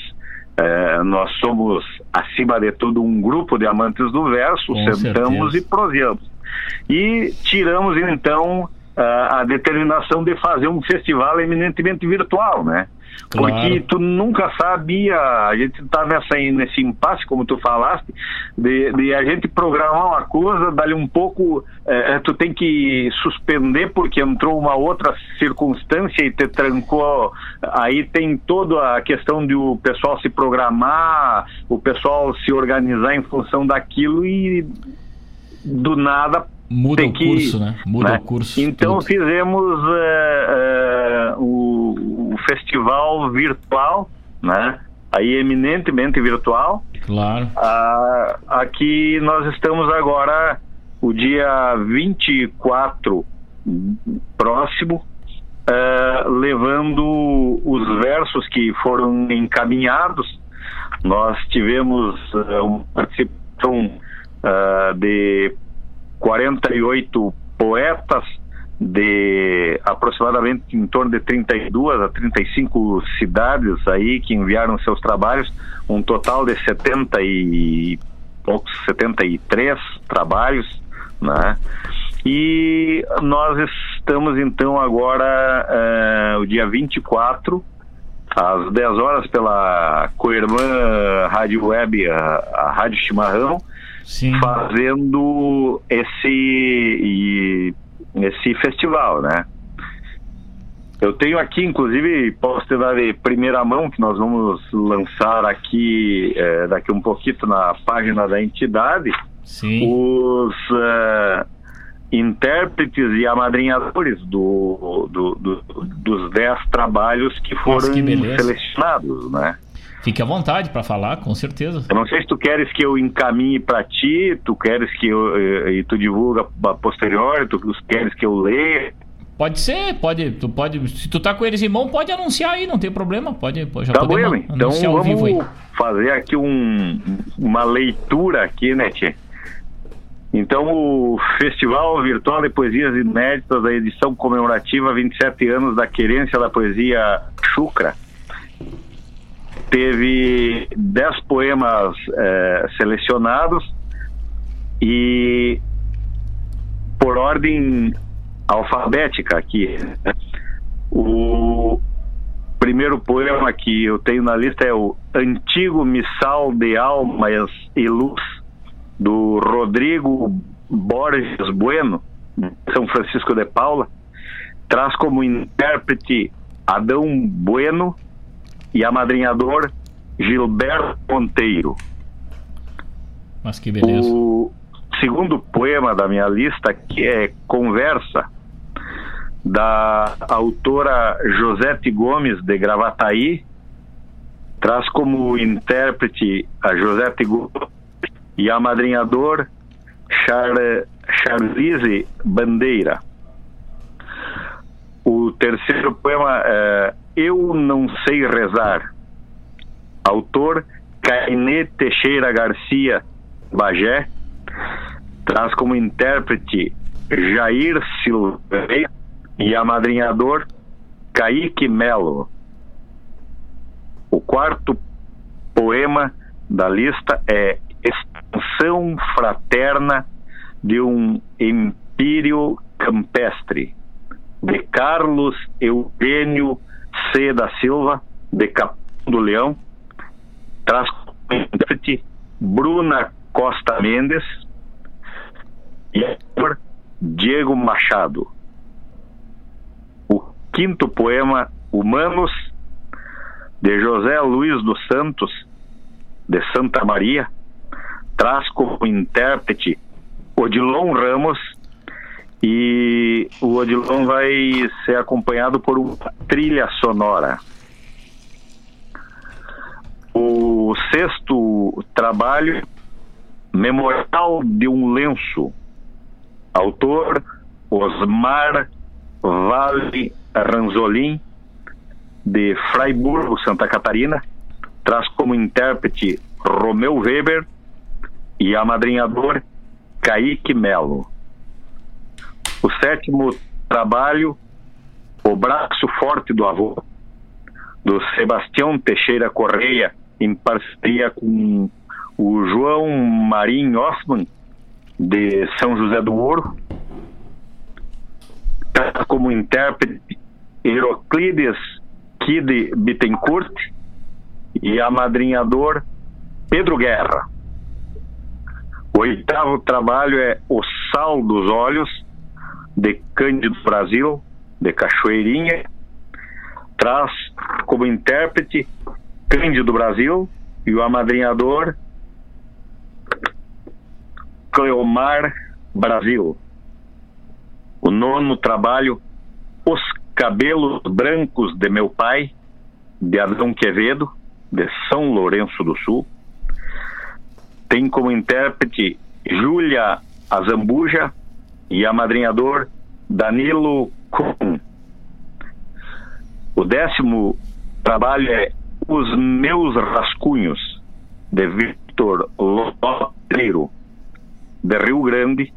é, nós somos, acima de tudo, um grupo de amantes do verso, Com sentamos certeza. e proseamos. E tiramos, então, a, a determinação de fazer um festival eminentemente virtual, né? Claro. Porque tu nunca sabia, a gente tá nessa, nesse impasse, como tu falaste, de, de a gente programar uma coisa, dali um pouco, é, tu tem que suspender porque entrou uma outra circunstância e te trancou. Aí tem toda a questão de o pessoal se programar, o pessoal se organizar em função daquilo e do nada
Muda o que, curso, né? Muda né? o curso.
Então tudo. fizemos uh, uh, o, o, festival virtual, né? Aí eminentemente virtual.
Claro.
Uh, aqui nós estamos agora o dia 24 próximo, levando os versos que foram encaminhados. Nós tivemos uma participação de 48 poetas de aproximadamente em torno de 32 a 35 cidades aí que enviaram seus trabalhos, um total de 70 e poucos 73 trabalhos, né? E nós estamos então agora uh, o dia 24 às 10 horas pela Coirmã Rádio Web, a, a Rádio Chimarrão, Sim. fazendo esse, esse festival, né? Eu tenho aqui, inclusive, posso te dar de primeira mão, que nós vamos lançar aqui é, daqui um pouquinho na página da entidade,
Sim.
os uh, intérpretes e amadrinhadores do, do, do, dos dez trabalhos que foram Nossa, que selecionados, né?
Fique à vontade para falar, com certeza.
Eu não sei se tu queres que eu encaminhe para ti, tu queres que eu eh, e tu divulga posterior, tu queres que eu leia.
Pode ser, pode, tu pode, se tu tá com eles em mão, pode anunciar aí, não tem problema, pode, já
tá pode bom, então vamos fazer aqui um, uma leitura aqui, né, tia? Então, o Festival Virtual de Poesias Inéditas da edição comemorativa 27 anos da querência da poesia Chucra teve dez poemas é, selecionados e por ordem alfabética aqui. O primeiro poema que eu tenho na lista é o Antigo Missal de Almas e Luz, do Rodrigo Borges Bueno, São Francisco de Paula. Traz como intérprete Adão Bueno e amadrinhador Gilberto Monteiro.
Mas que beleza.
O segundo poema da minha lista, que é Conversa, da autora Josete Gomes de Gravataí, traz como intérprete a Josete Gomes e amadrinhador Char Charlize Bandeira. O terceiro poema é eu Não Sei Rezar. Autor Cainê Teixeira Garcia Bagé. Traz como intérprete Jair Silveira e amadrinhador Kaique Melo. O quarto poema da lista é Expansão Fraterna de um Empírio Campestre, de Carlos Eugênio C. da Silva, de Capão do Leão, traz intérprete Bruna Costa Mendes e Diego Machado. O quinto poema, Humanos, de José Luiz dos Santos, de Santa Maria, traz como intérprete Odilon Ramos e o Odilon vai ser acompanhado por uma trilha sonora. O sexto trabalho Memorial de um Lenço. Autor Osmar Vale Ranzolin, de Freiburgo, Santa Catarina. Traz como intérprete Romeu Weber e amadrinhador Kaique Melo. O sétimo trabalho, O Braço Forte do Avô, do Sebastião Teixeira Correia, em parceria com o João Marim Osman, de São José do Ouro. Como intérprete Heroclides Kid Bittencourt e amadrinhador Pedro Guerra. O oitavo trabalho é O Sal dos Olhos, de Cândido Brasil, de Cachoeirinha. Traz como intérprete Cândido Brasil e o amadrinhador Cleomar Brasil. O nono trabalho, Os Cabelos Brancos de Meu Pai, de Adão Quevedo, de São Lourenço do Sul. Tem como intérprete Júlia Azambuja e amadrinhador Danilo Kuhn. O décimo trabalho é Os Meus Rascunhos, de Victor Lotreiro de Rio Grande,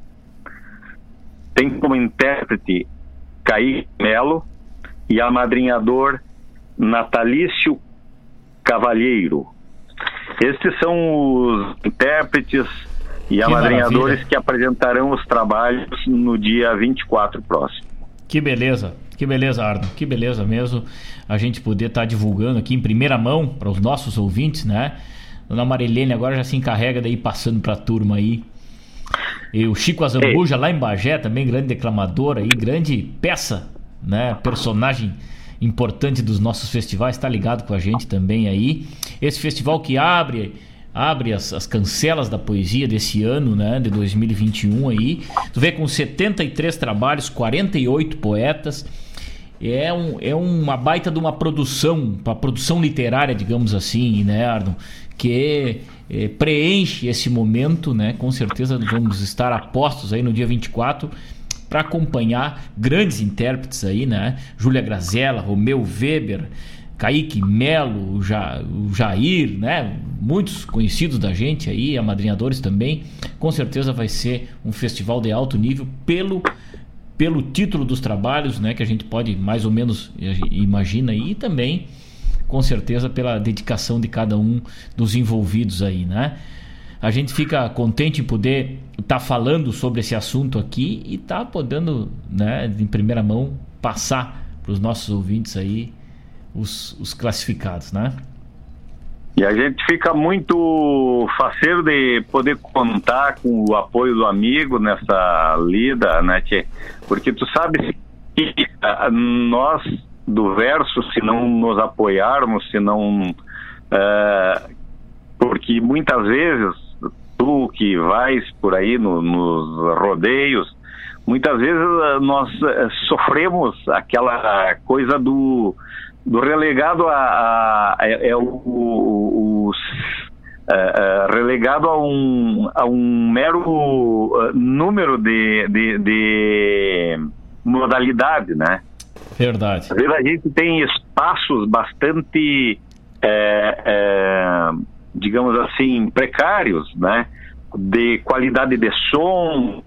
tem como intérprete Caí Melo e amadrinhador Natalício Cavalheiro. Estes são os intérpretes e
Que
amadrinhadores
maravilha.
que apresentarão os trabalhos no dia 24 próximo.
Que beleza, que beleza, Arno, que beleza mesmo a gente poder estar divulgando aqui em primeira mão para os nossos ouvintes, né? Dona Marilene agora já se encarrega daí passando para a turma aí. E o Chico Azambuja lá em Bagé também, grande declamador aí, grande peça, né? Personagem importante dos nossos festivais, está ligado com a gente também aí. Esse festival que abre abre as, as cancelas da poesia desse ano, né, de 2021 aí. Tu vê com 73 trabalhos, 48 poetas. É, um, é uma baita de uma produção, uma produção literária, digamos assim, né, Arno? Que eh, preenche esse momento, né? Com certeza vamos estar apostos aí no dia 24 para acompanhar grandes intérpretes aí, né? Júlia Grazella, Romeu Weber, Kaique Melo, o, ja, o Jair, né? Muitos conhecidos da gente aí, amadrinhadores também. Com certeza vai ser um festival de alto nível pelo pelo título dos trabalhos, né, que a gente pode mais ou menos eh, imagina e também com certeza pela dedicação de cada um dos envolvidos aí, né? A gente fica contente em poder estar falando sobre esse assunto aqui e estar podendo, né, em primeira mão, passar para os nossos ouvintes aí os, os classificados, né?
E a gente fica muito faceiro de poder contar com o apoio do amigo nessa lida, né, tchê? Porque tu sabe que ah, nós do verso, se não nos apoiarmos, se não. ah, porque muitas vezes tu que vais por aí no- nos rodeios, muitas vezes ah, nós ah, sofremos aquela coisa do, do relegado a, a- é, o, o- os, ah, ah, relegado a um, a um mero ah, número de, de, de modalidade, né?
Verdade.
Às vezes a gente tem espaços bastante, digamos assim, precários, né? De qualidade de som,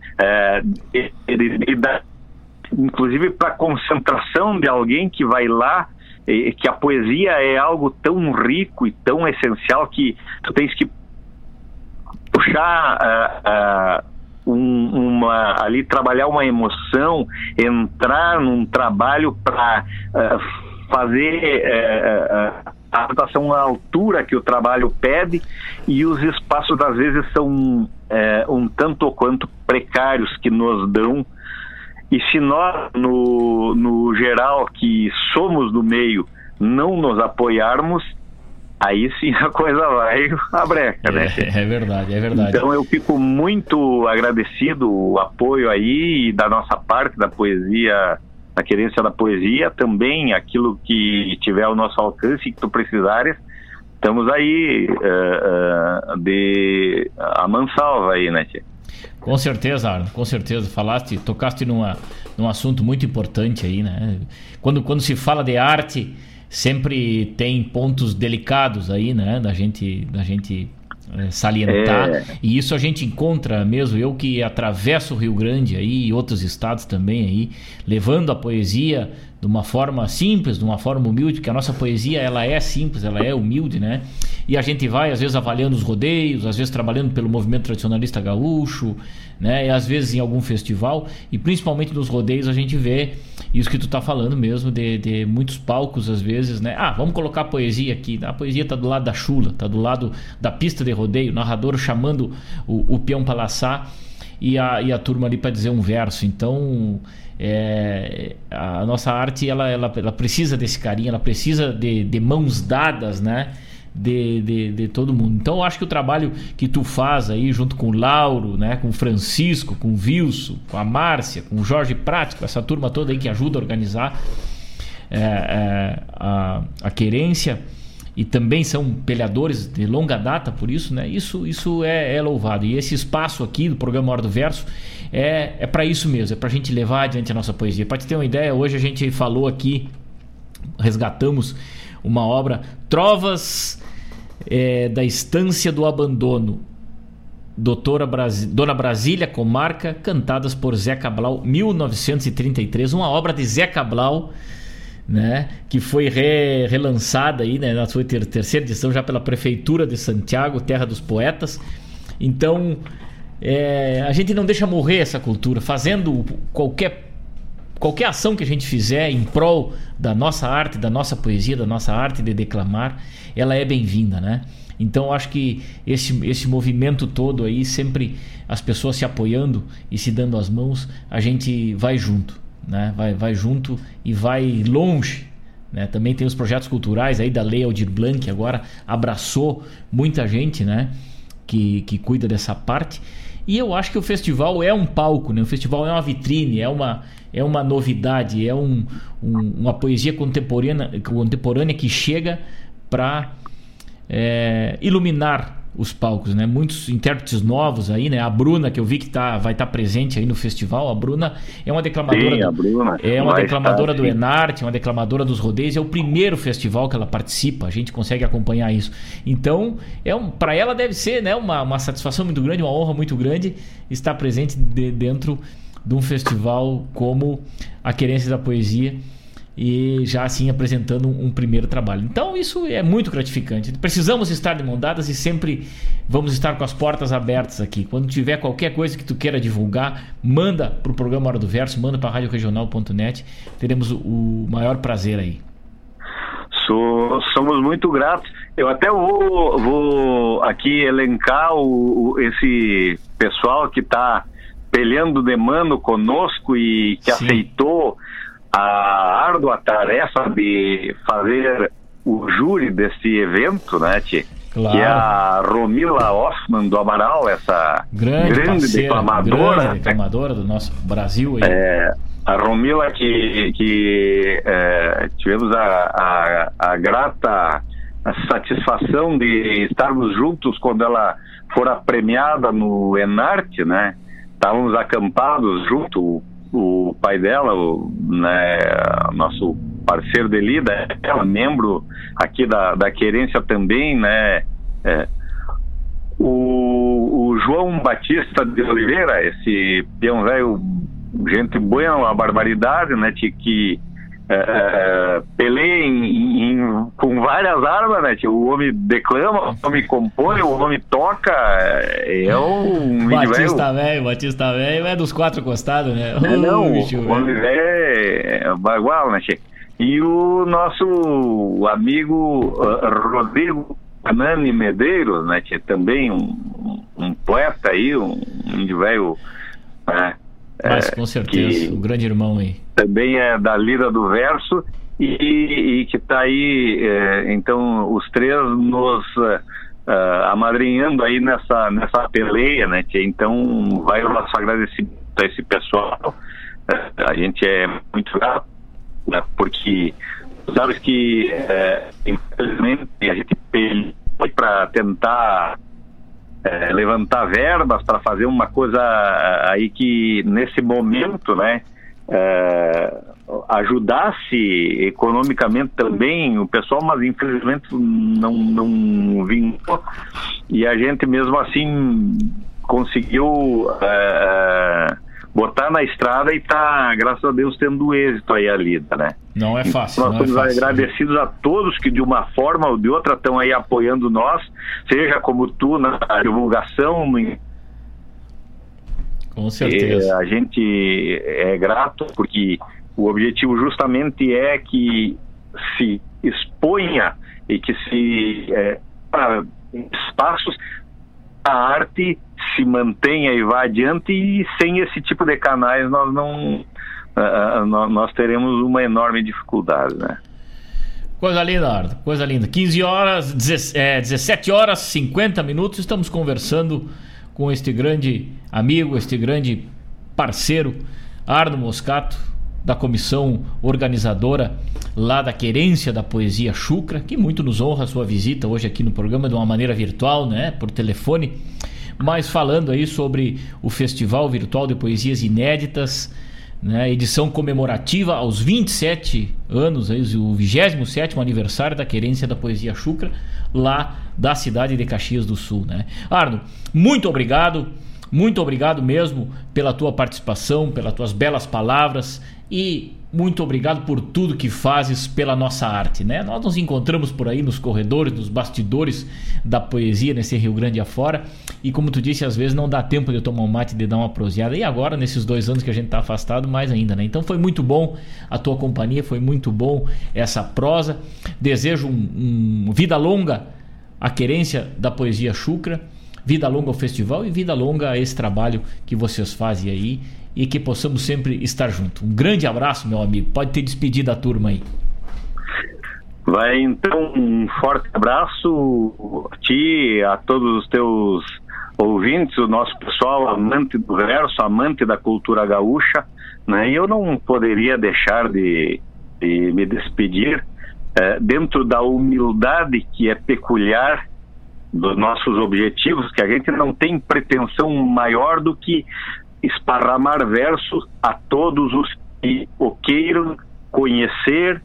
de- de- inclusive para concentração de alguém que vai lá, que a poesia é algo tão rico e tão essencial que tu tens que puxar ah, ah, um- uma ali trabalhar uma emoção, entrar num trabalho para fazer eh, eh, a adaptação à altura que o trabalho pede e os espaços às vezes são eh, um tanto ou quanto precários que nos dão e se nós no, no geral que somos do meio não nos apoiarmos aí sim a coisa vai <laughs> a breca, né?
É, é verdade, é verdade.
Então eu fico muito agradecido o apoio aí da nossa parte da poesia, da querência da poesia, também aquilo que tiver ao nosso alcance e que tu precisares, estamos aí uh, uh, de a mansalva aí, né, tia?
Com certeza, Arno, com certeza. Falaste, tocaste numa, num assunto muito importante aí, né? Quando, quando se fala de arte, sempre tem pontos delicados aí, né? Da gente, da gente é, salientar. É. E isso a gente encontra mesmo, eu que atravesso o Rio Grande aí e outros estados também aí, levando a poesia de uma forma simples, de uma forma humilde, porque a nossa poesia ela é simples, ela é humilde, né? E a gente vai às vezes avaliando os rodeios, às vezes trabalhando pelo movimento tradicionalista gaúcho, né? E às vezes em algum festival e principalmente nos rodeios a gente vê isso que tu tá falando mesmo de, de muitos palcos às vezes, né? Ah, vamos colocar a poesia aqui. A poesia tá do lado da chula, tá do lado da pista de rodeio, o narrador chamando o, o peão para laçar e a, e a turma ali para dizer um verso. Então é, a nossa arte ela, ela, ela, precisa desse carinho, ela precisa de, de mãos dadas, né? De, de, de, todo mundo. Então eu acho que o trabalho que tu faz aí junto com o Lauro, né, com o Francisco, com o Vilso, com a Márcia, com o Jorge Prático, essa turma toda aí que ajuda a organizar é, é, a, a querência e também são peleadores de longa data por isso, né? Isso, isso é, é louvado. E esse espaço aqui do programa Hora do Verso é, é para isso mesmo, é para a gente levar adiante a nossa poesia. Para te ter uma ideia, hoje a gente falou aqui, resgatamos uma obra, Trovas é, da Estância do Abandono, Doutora Dona Brasília Comarca, cantadas por Zé Cabral, 1933, uma obra de Zé Cabral né, que foi re, relançada aí, né, na sua ter, terceira edição já pela prefeitura de Santiago, Terra dos Poetas. Então, é, a gente não deixa morrer essa cultura, fazendo qualquer qualquer ação que a gente fizer em prol da nossa arte, da nossa poesia, da nossa arte de declamar, ela é bem-vinda, né? Então acho que esse, esse movimento todo aí, sempre as pessoas se apoiando e se dando as mãos, a gente vai junto né? vai, vai junto e vai longe. Né? Também tem os projetos culturais aí da Lei Aldir Blanc, agora abraçou muita gente né? que, que cuida dessa parte. E eu acho que o festival é um palco, né? o festival é uma vitrine, é uma, é uma novidade, é um, um uma poesia contemporânea, contemporânea que chega para é, iluminar os palcos, né? Muitos intérpretes novos aí, né? A Bruna, que eu vi que tá, vai estar tá presente aí no festival. A Bruna é uma declamadora. Sim, do, Bruna, é uma declamadora estar, do Enarte, uma declamadora dos rodeios. É o primeiro festival que ela participa. A gente consegue acompanhar isso. Então, é um, para ela deve ser, né? Uma, uma satisfação muito grande, uma honra muito grande estar presente de, dentro de um festival como a Querência da Poesia e já assim apresentando um, primeiro trabalho. Então isso é muito gratificante. Precisamos estar de mão dadas e sempre vamos estar com as portas abertas aqui. Quando tiver qualquer coisa que tu queira divulgar, manda para o programa Hora do Verso, manda para radioregional.net. Teremos o, o maior prazer aí.
So, somos muito gratos. Eu até vou, vou aqui elencar o, o esse pessoal que está peleando de mano conosco e que Sim. aceitou a árdua tarefa de fazer o júri desse evento, né, Tchê? Claro. Que é a Romila Hoffman do Amaral, essa grande, grande parceira, declamadora. Grande
declamadora do nosso Brasil. Aí.
É, a Romila que, que é, tivemos a, a, a grata satisfação de estarmos juntos quando ela fora premiada no Enarte, né? Estávamos acampados junto, o pai dela, o né, nosso parceiro de lida, membro aqui da, da Querência também, né? É, o, o, João Batista de Oliveira, esse peão velho, gente boa, uma barbaridade, né? Que é, é, peleia em, em, com várias armas, né? O homem declama, o homem compõe, o homem toca. É um.
Batista velho, Batista velho é dos quatro costados, né?
É, não, bicho, o homem velho é bagual, né, che? E o nosso amigo uh, Rodrigo Anani Medeiros, né, che? Também um, um, poeta aí, um, um velho. Né?
Mas com certeza, o grande irmão aí.
Também é da Lira do Verso e, e que está aí, é, então, os três nos uh, amadrinhando aí nessa, nessa peleia, né? Tia? Então, vai o nosso agradecimento a esse pessoal. a gente é muito grato, né? porque Sabe que, é, infelizmente, a gente foi para tentar é, levantar verbas para fazer uma coisa aí que, nesse momento, né, é, ajudasse economicamente também o pessoal, mas infelizmente não, não vingou. E a gente mesmo assim conseguiu é, botar na estrada e tá, graças a Deus, tendo êxito aí a lida, né?
Não é fácil.
Nós somos
é
agradecidos a todos que de uma forma ou de outra estão aí apoiando nós, seja como tu na divulgação,
Com certeza.
é, a gente é grato porque o objetivo justamente é que se exponha e que se é, para espaços a arte se mantenha e vá adiante e sem esse tipo de canais nós não nós teremos uma enorme dificuldade, né?
Coisa linda, Ardo. Coisa linda. 15 horas, 17 é, 17 horas 50 minutos. Estamos conversando com este grande amigo, este grande parceiro, Arno Moscato, da comissão organizadora lá da Querência da Poesia Chucra, que muito nos honra a sua visita hoje aqui no programa de uma maneira virtual, né, por telefone, mas falando aí sobre o Festival Virtual de Poesias Inéditas, né, edição comemorativa aos 27 anos, o 27º aniversário da Querência da Poesia Chucra, lá da cidade de Caxias do Sul. Né? Arno, muito obrigado, muito obrigado mesmo pela tua participação, pelas tuas belas palavras e muito obrigado por tudo que fazes pela nossa arte, né? Nós nos encontramos por aí nos corredores, nos bastidores da poesia nesse Rio Grande afora e como tu disse, às vezes não dá tempo de eu tomar um mate e de dar uma proseada e agora nesses dois anos que a gente está afastado mais ainda, né? Então foi muito bom a tua companhia, foi muito bom essa prosa. Desejo um, um vida longa à querência da poesia chucra, vida longa ao festival e vida longa a esse trabalho que vocês fazem aí e que possamos sempre estar juntos. Um grande abraço, meu amigo. Pode ter despedido a turma aí.
Vai então um forte abraço a ti, a todos os teus ouvintes, o nosso pessoal amante do verso, amante da cultura gaúcha, né? E eu não poderia deixar de, de me despedir eh, dentro da humildade que é peculiar dos nossos objetivos, que a gente não tem pretensão maior do que esparramar versos a todos os que o queiram conhecer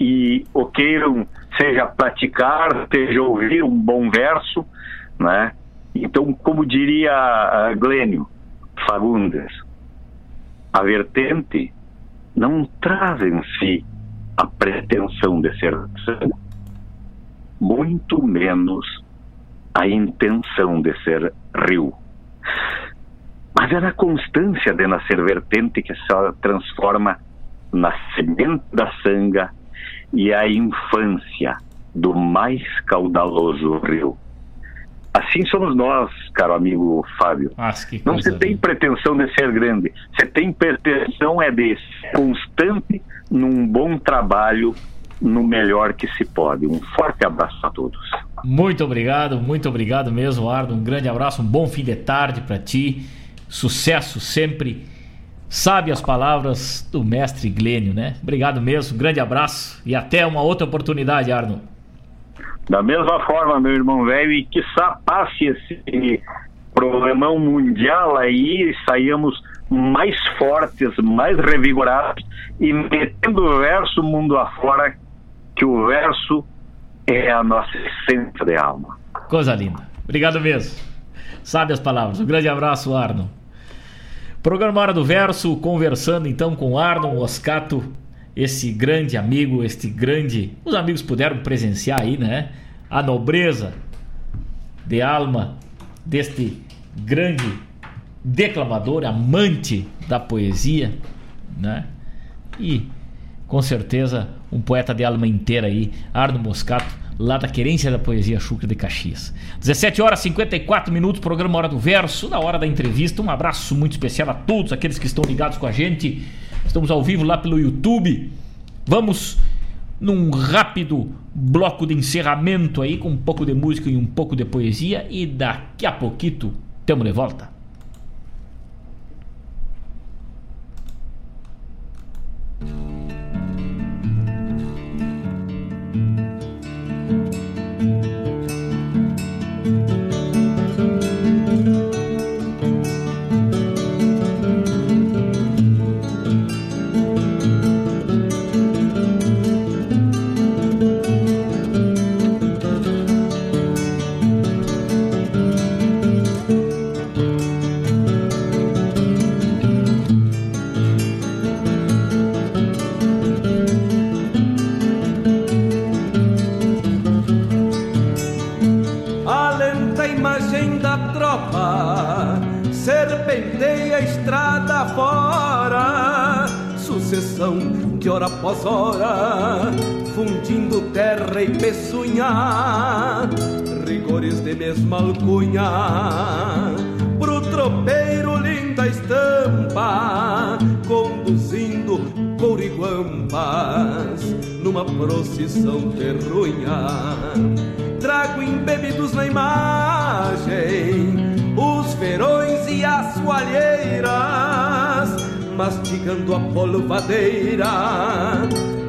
e o queiram seja praticar, seja ouvir um bom verso, né? Então, como diria uh, Glênio Fagundes, a vertente não traz em si a pretensão de ser santo, muito menos a intenção de ser rio. Mas é na constância de nascer vertente que se transforma na semente da sanga e a infância do mais caudaloso rio. Assim somos nós, caro amigo Fábio. Não se tem pretensão de ser grande, você tem pretensão é de ser constante num bom trabalho, no melhor que se pode. Um forte abraço a todos.
Muito obrigado, muito obrigado mesmo, Ardo. Um grande abraço, um bom fim de tarde para ti. Sucesso sempre. Sabe as palavras do mestre Glênio, né? Obrigado mesmo, grande abraço e até uma outra oportunidade, Arno.
Da mesma forma, meu irmão velho, e que passe esse problemão mundial aí e saímos mais fortes, mais revigorados e metendo o verso mundo afora, que o verso é a nossa essência de alma.
Coisa linda. Obrigado mesmo. Sabe as palavras. Um grande abraço, Arno. Programa Hora do Verso, conversando então com Arno Moscato, esse grande amigo, este grande. Os amigos puderam presenciar aí, né? A nobreza de alma deste grande declamador, amante da poesia, né? E com certeza um poeta de alma inteira aí, Arno Moscato, lá da Querência da Poesia Chucra de Caxias. 17 horas e 54 minutos, programa Hora do Verso, na hora da entrevista. Um abraço muito especial a todos aqueles que estão ligados com a gente. Estamos ao vivo lá pelo YouTube. Vamos num rápido bloco de encerramento aí, com um pouco de música e um pouco de poesia. E daqui a pouquito, tamo de volta.
Hora, fundindo terra e peçunha, rigores de mesma alcunha, pro tropeiro linda estampa, conduzindo couriguampas numa procissão terrunha. Trago embebidos na imagem os verões e as soalheiras, mastigando a polvadeira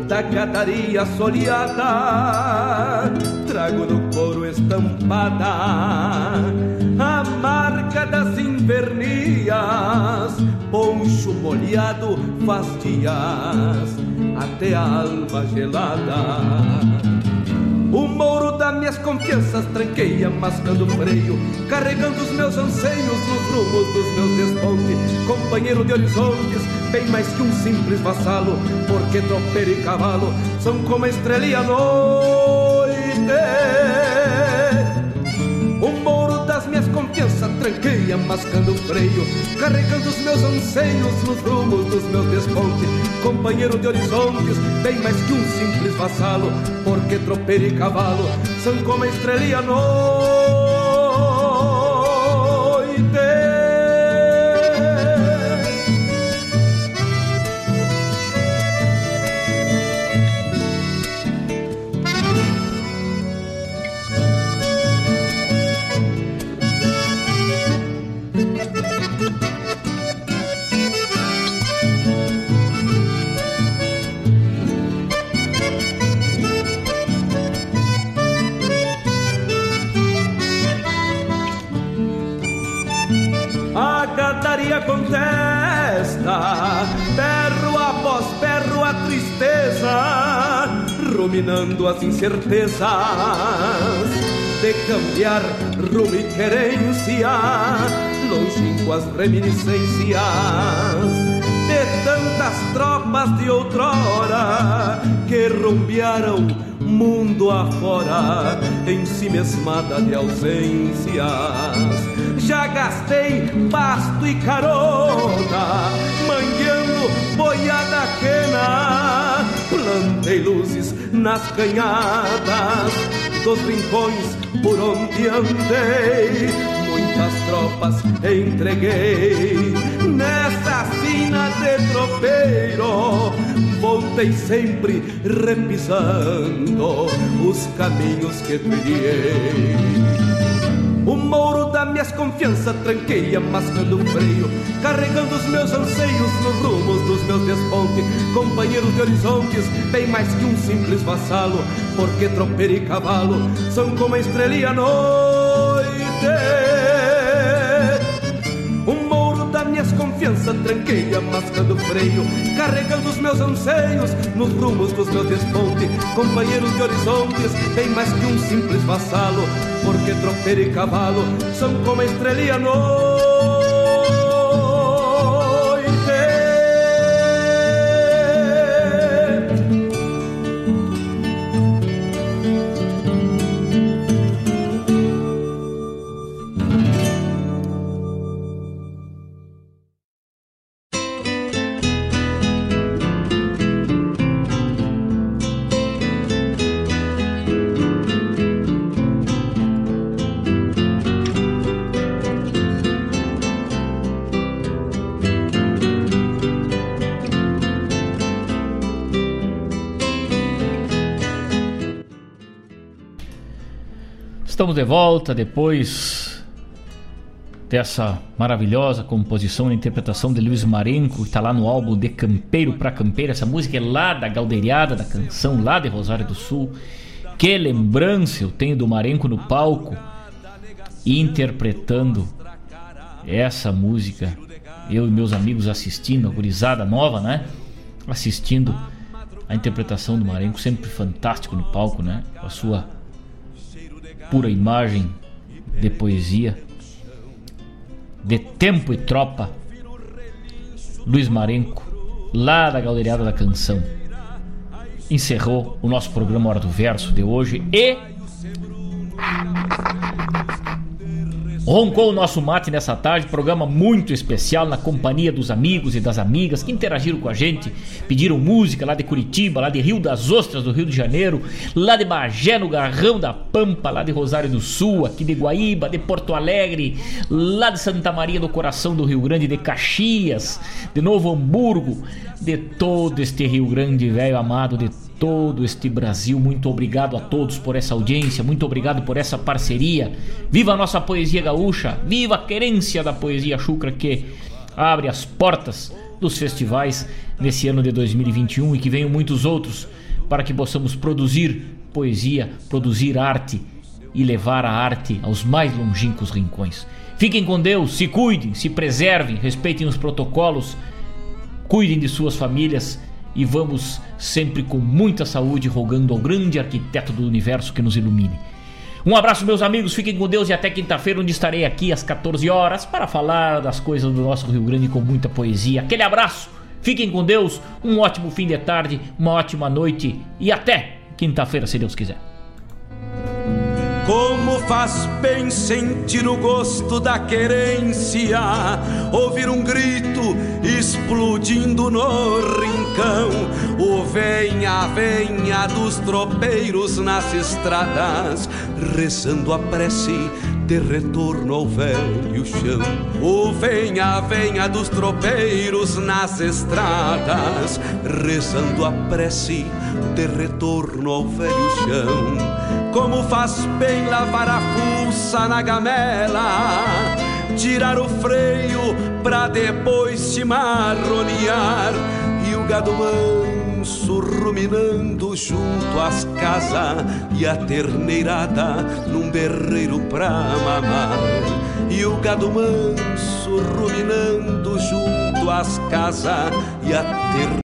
da cataria soleada. Trago no couro estampada a marca das invernias, poncho molhado faz dias até a alma gelada. O mouro minhas confianças tranqueia, mascando freio, carregando os meus anseios nos rumos dos meus despontes. Companheiro de horizontes, bem mais que um simples vassalo, porque tropeiro e cavalo são como a estrelinha à noite. Tranqueia, mascando freio, carregando os meus anseios nos rumos dos meus despontes. Companheiro de horizontes, bem mais que um simples vassalo, porque tropeiro e cavalo são como a estrelinha à ruminando as incertezas de cambiar rumo e querência, longínquas reminiscências de tantas tropas de outrora que rumbearam mundo afora em si mesmada de ausências. Já gastei pasto e carona, mangueando boiada quena, plantei luzes nas canhadas dos rincões por onde andei. Muitas tropas entreguei nessa sina de tropeiro. Voltei sempre repisando os caminhos que trilhei. O mouro da minhas confianças tranqueia, mascando freio, carregando os meus anseios nos rumos dos meus despontes. Companheiros de horizontes, bem mais que um simples vassalo, porque tropeiro e cavalo são como a estrelinha à noite. Tranqueia, mascando freio, carregando os meus anseios nos rumos dos meus despontes. Companheiros de horizontes, bem mais que um simples vassalo, porque tropeiro e cavalo são como a estrelinha à noite.
De volta depois dessa maravilhosa composição e interpretação de Luiz Marenco, que está lá no álbum De Campeiro para Campeiro. Essa música é lá da Galdeirada da Canção, lá de Rosário do Sul. Que lembrança eu tenho do Marenco no palco interpretando essa música. Eu e meus amigos assistindo, a gurizada nova, né? Assistindo a interpretação do Marenco, sempre fantástico no palco, né? Com a sua pura imagem de poesia, de tempo e tropa. Luiz Marenco, lá da Galeriada da Canção, encerrou o nosso programa Hora do Verso de hoje e.
Roncou o nosso mate nessa tarde, programa muito especial na companhia dos amigos e das amigas que interagiram com a gente, pediram música lá de Curitiba, lá de Rio das Ostras, do Rio de Janeiro, lá de Bagé, no Garrão da Pampa, lá de Rosário do Sul, aqui de Guaíba, de Porto Alegre, lá de Santa Maria do Coração do Rio Grande, de Caxias, de Novo Hamburgo, de todo este Rio Grande, velho amado, de todo este Brasil. Muito obrigado a todos por essa audiência, muito obrigado por essa parceria. Viva a nossa poesia gaúcha, viva a querência da poesia chucra que abre as portas dos festivais nesse ano de 2021 e que venham muitos outros para que possamos produzir poesia, produzir arte e levar a arte aos mais longínquos rincões. Fiquem com Deus, se cuidem, se preservem, respeitem os protocolos, cuidem de suas famílias e vamos sempre com muita saúde, rogando ao grande arquiteto do universo que nos ilumine. Um abraço, meus amigos, fiquem com Deus e até quinta-feira, onde estarei aqui às 14 horas para falar das coisas do nosso Rio Grande com muita poesia. Aquele abraço, fiquem com Deus, um ótimo fim de tarde, uma ótima noite e até quinta-feira, se Deus quiser.
Como faz bem sentir o gosto da querência, ouvir um grito explodindo no rincão, o venha, venha dos tropeiros nas estradas, rezando a prece de retorno ao velho chão. O venha, venha dos tropeiros nas estradas, rezando a prece de retorno ao velho chão. Como faz bem lavar a fuça na gamela, tirar o freio pra depois se marronear e o gado manso ruminando junto às casas e a terneirada num berreiro pra mamar e o gado manso ruminando junto às casas e a terneirada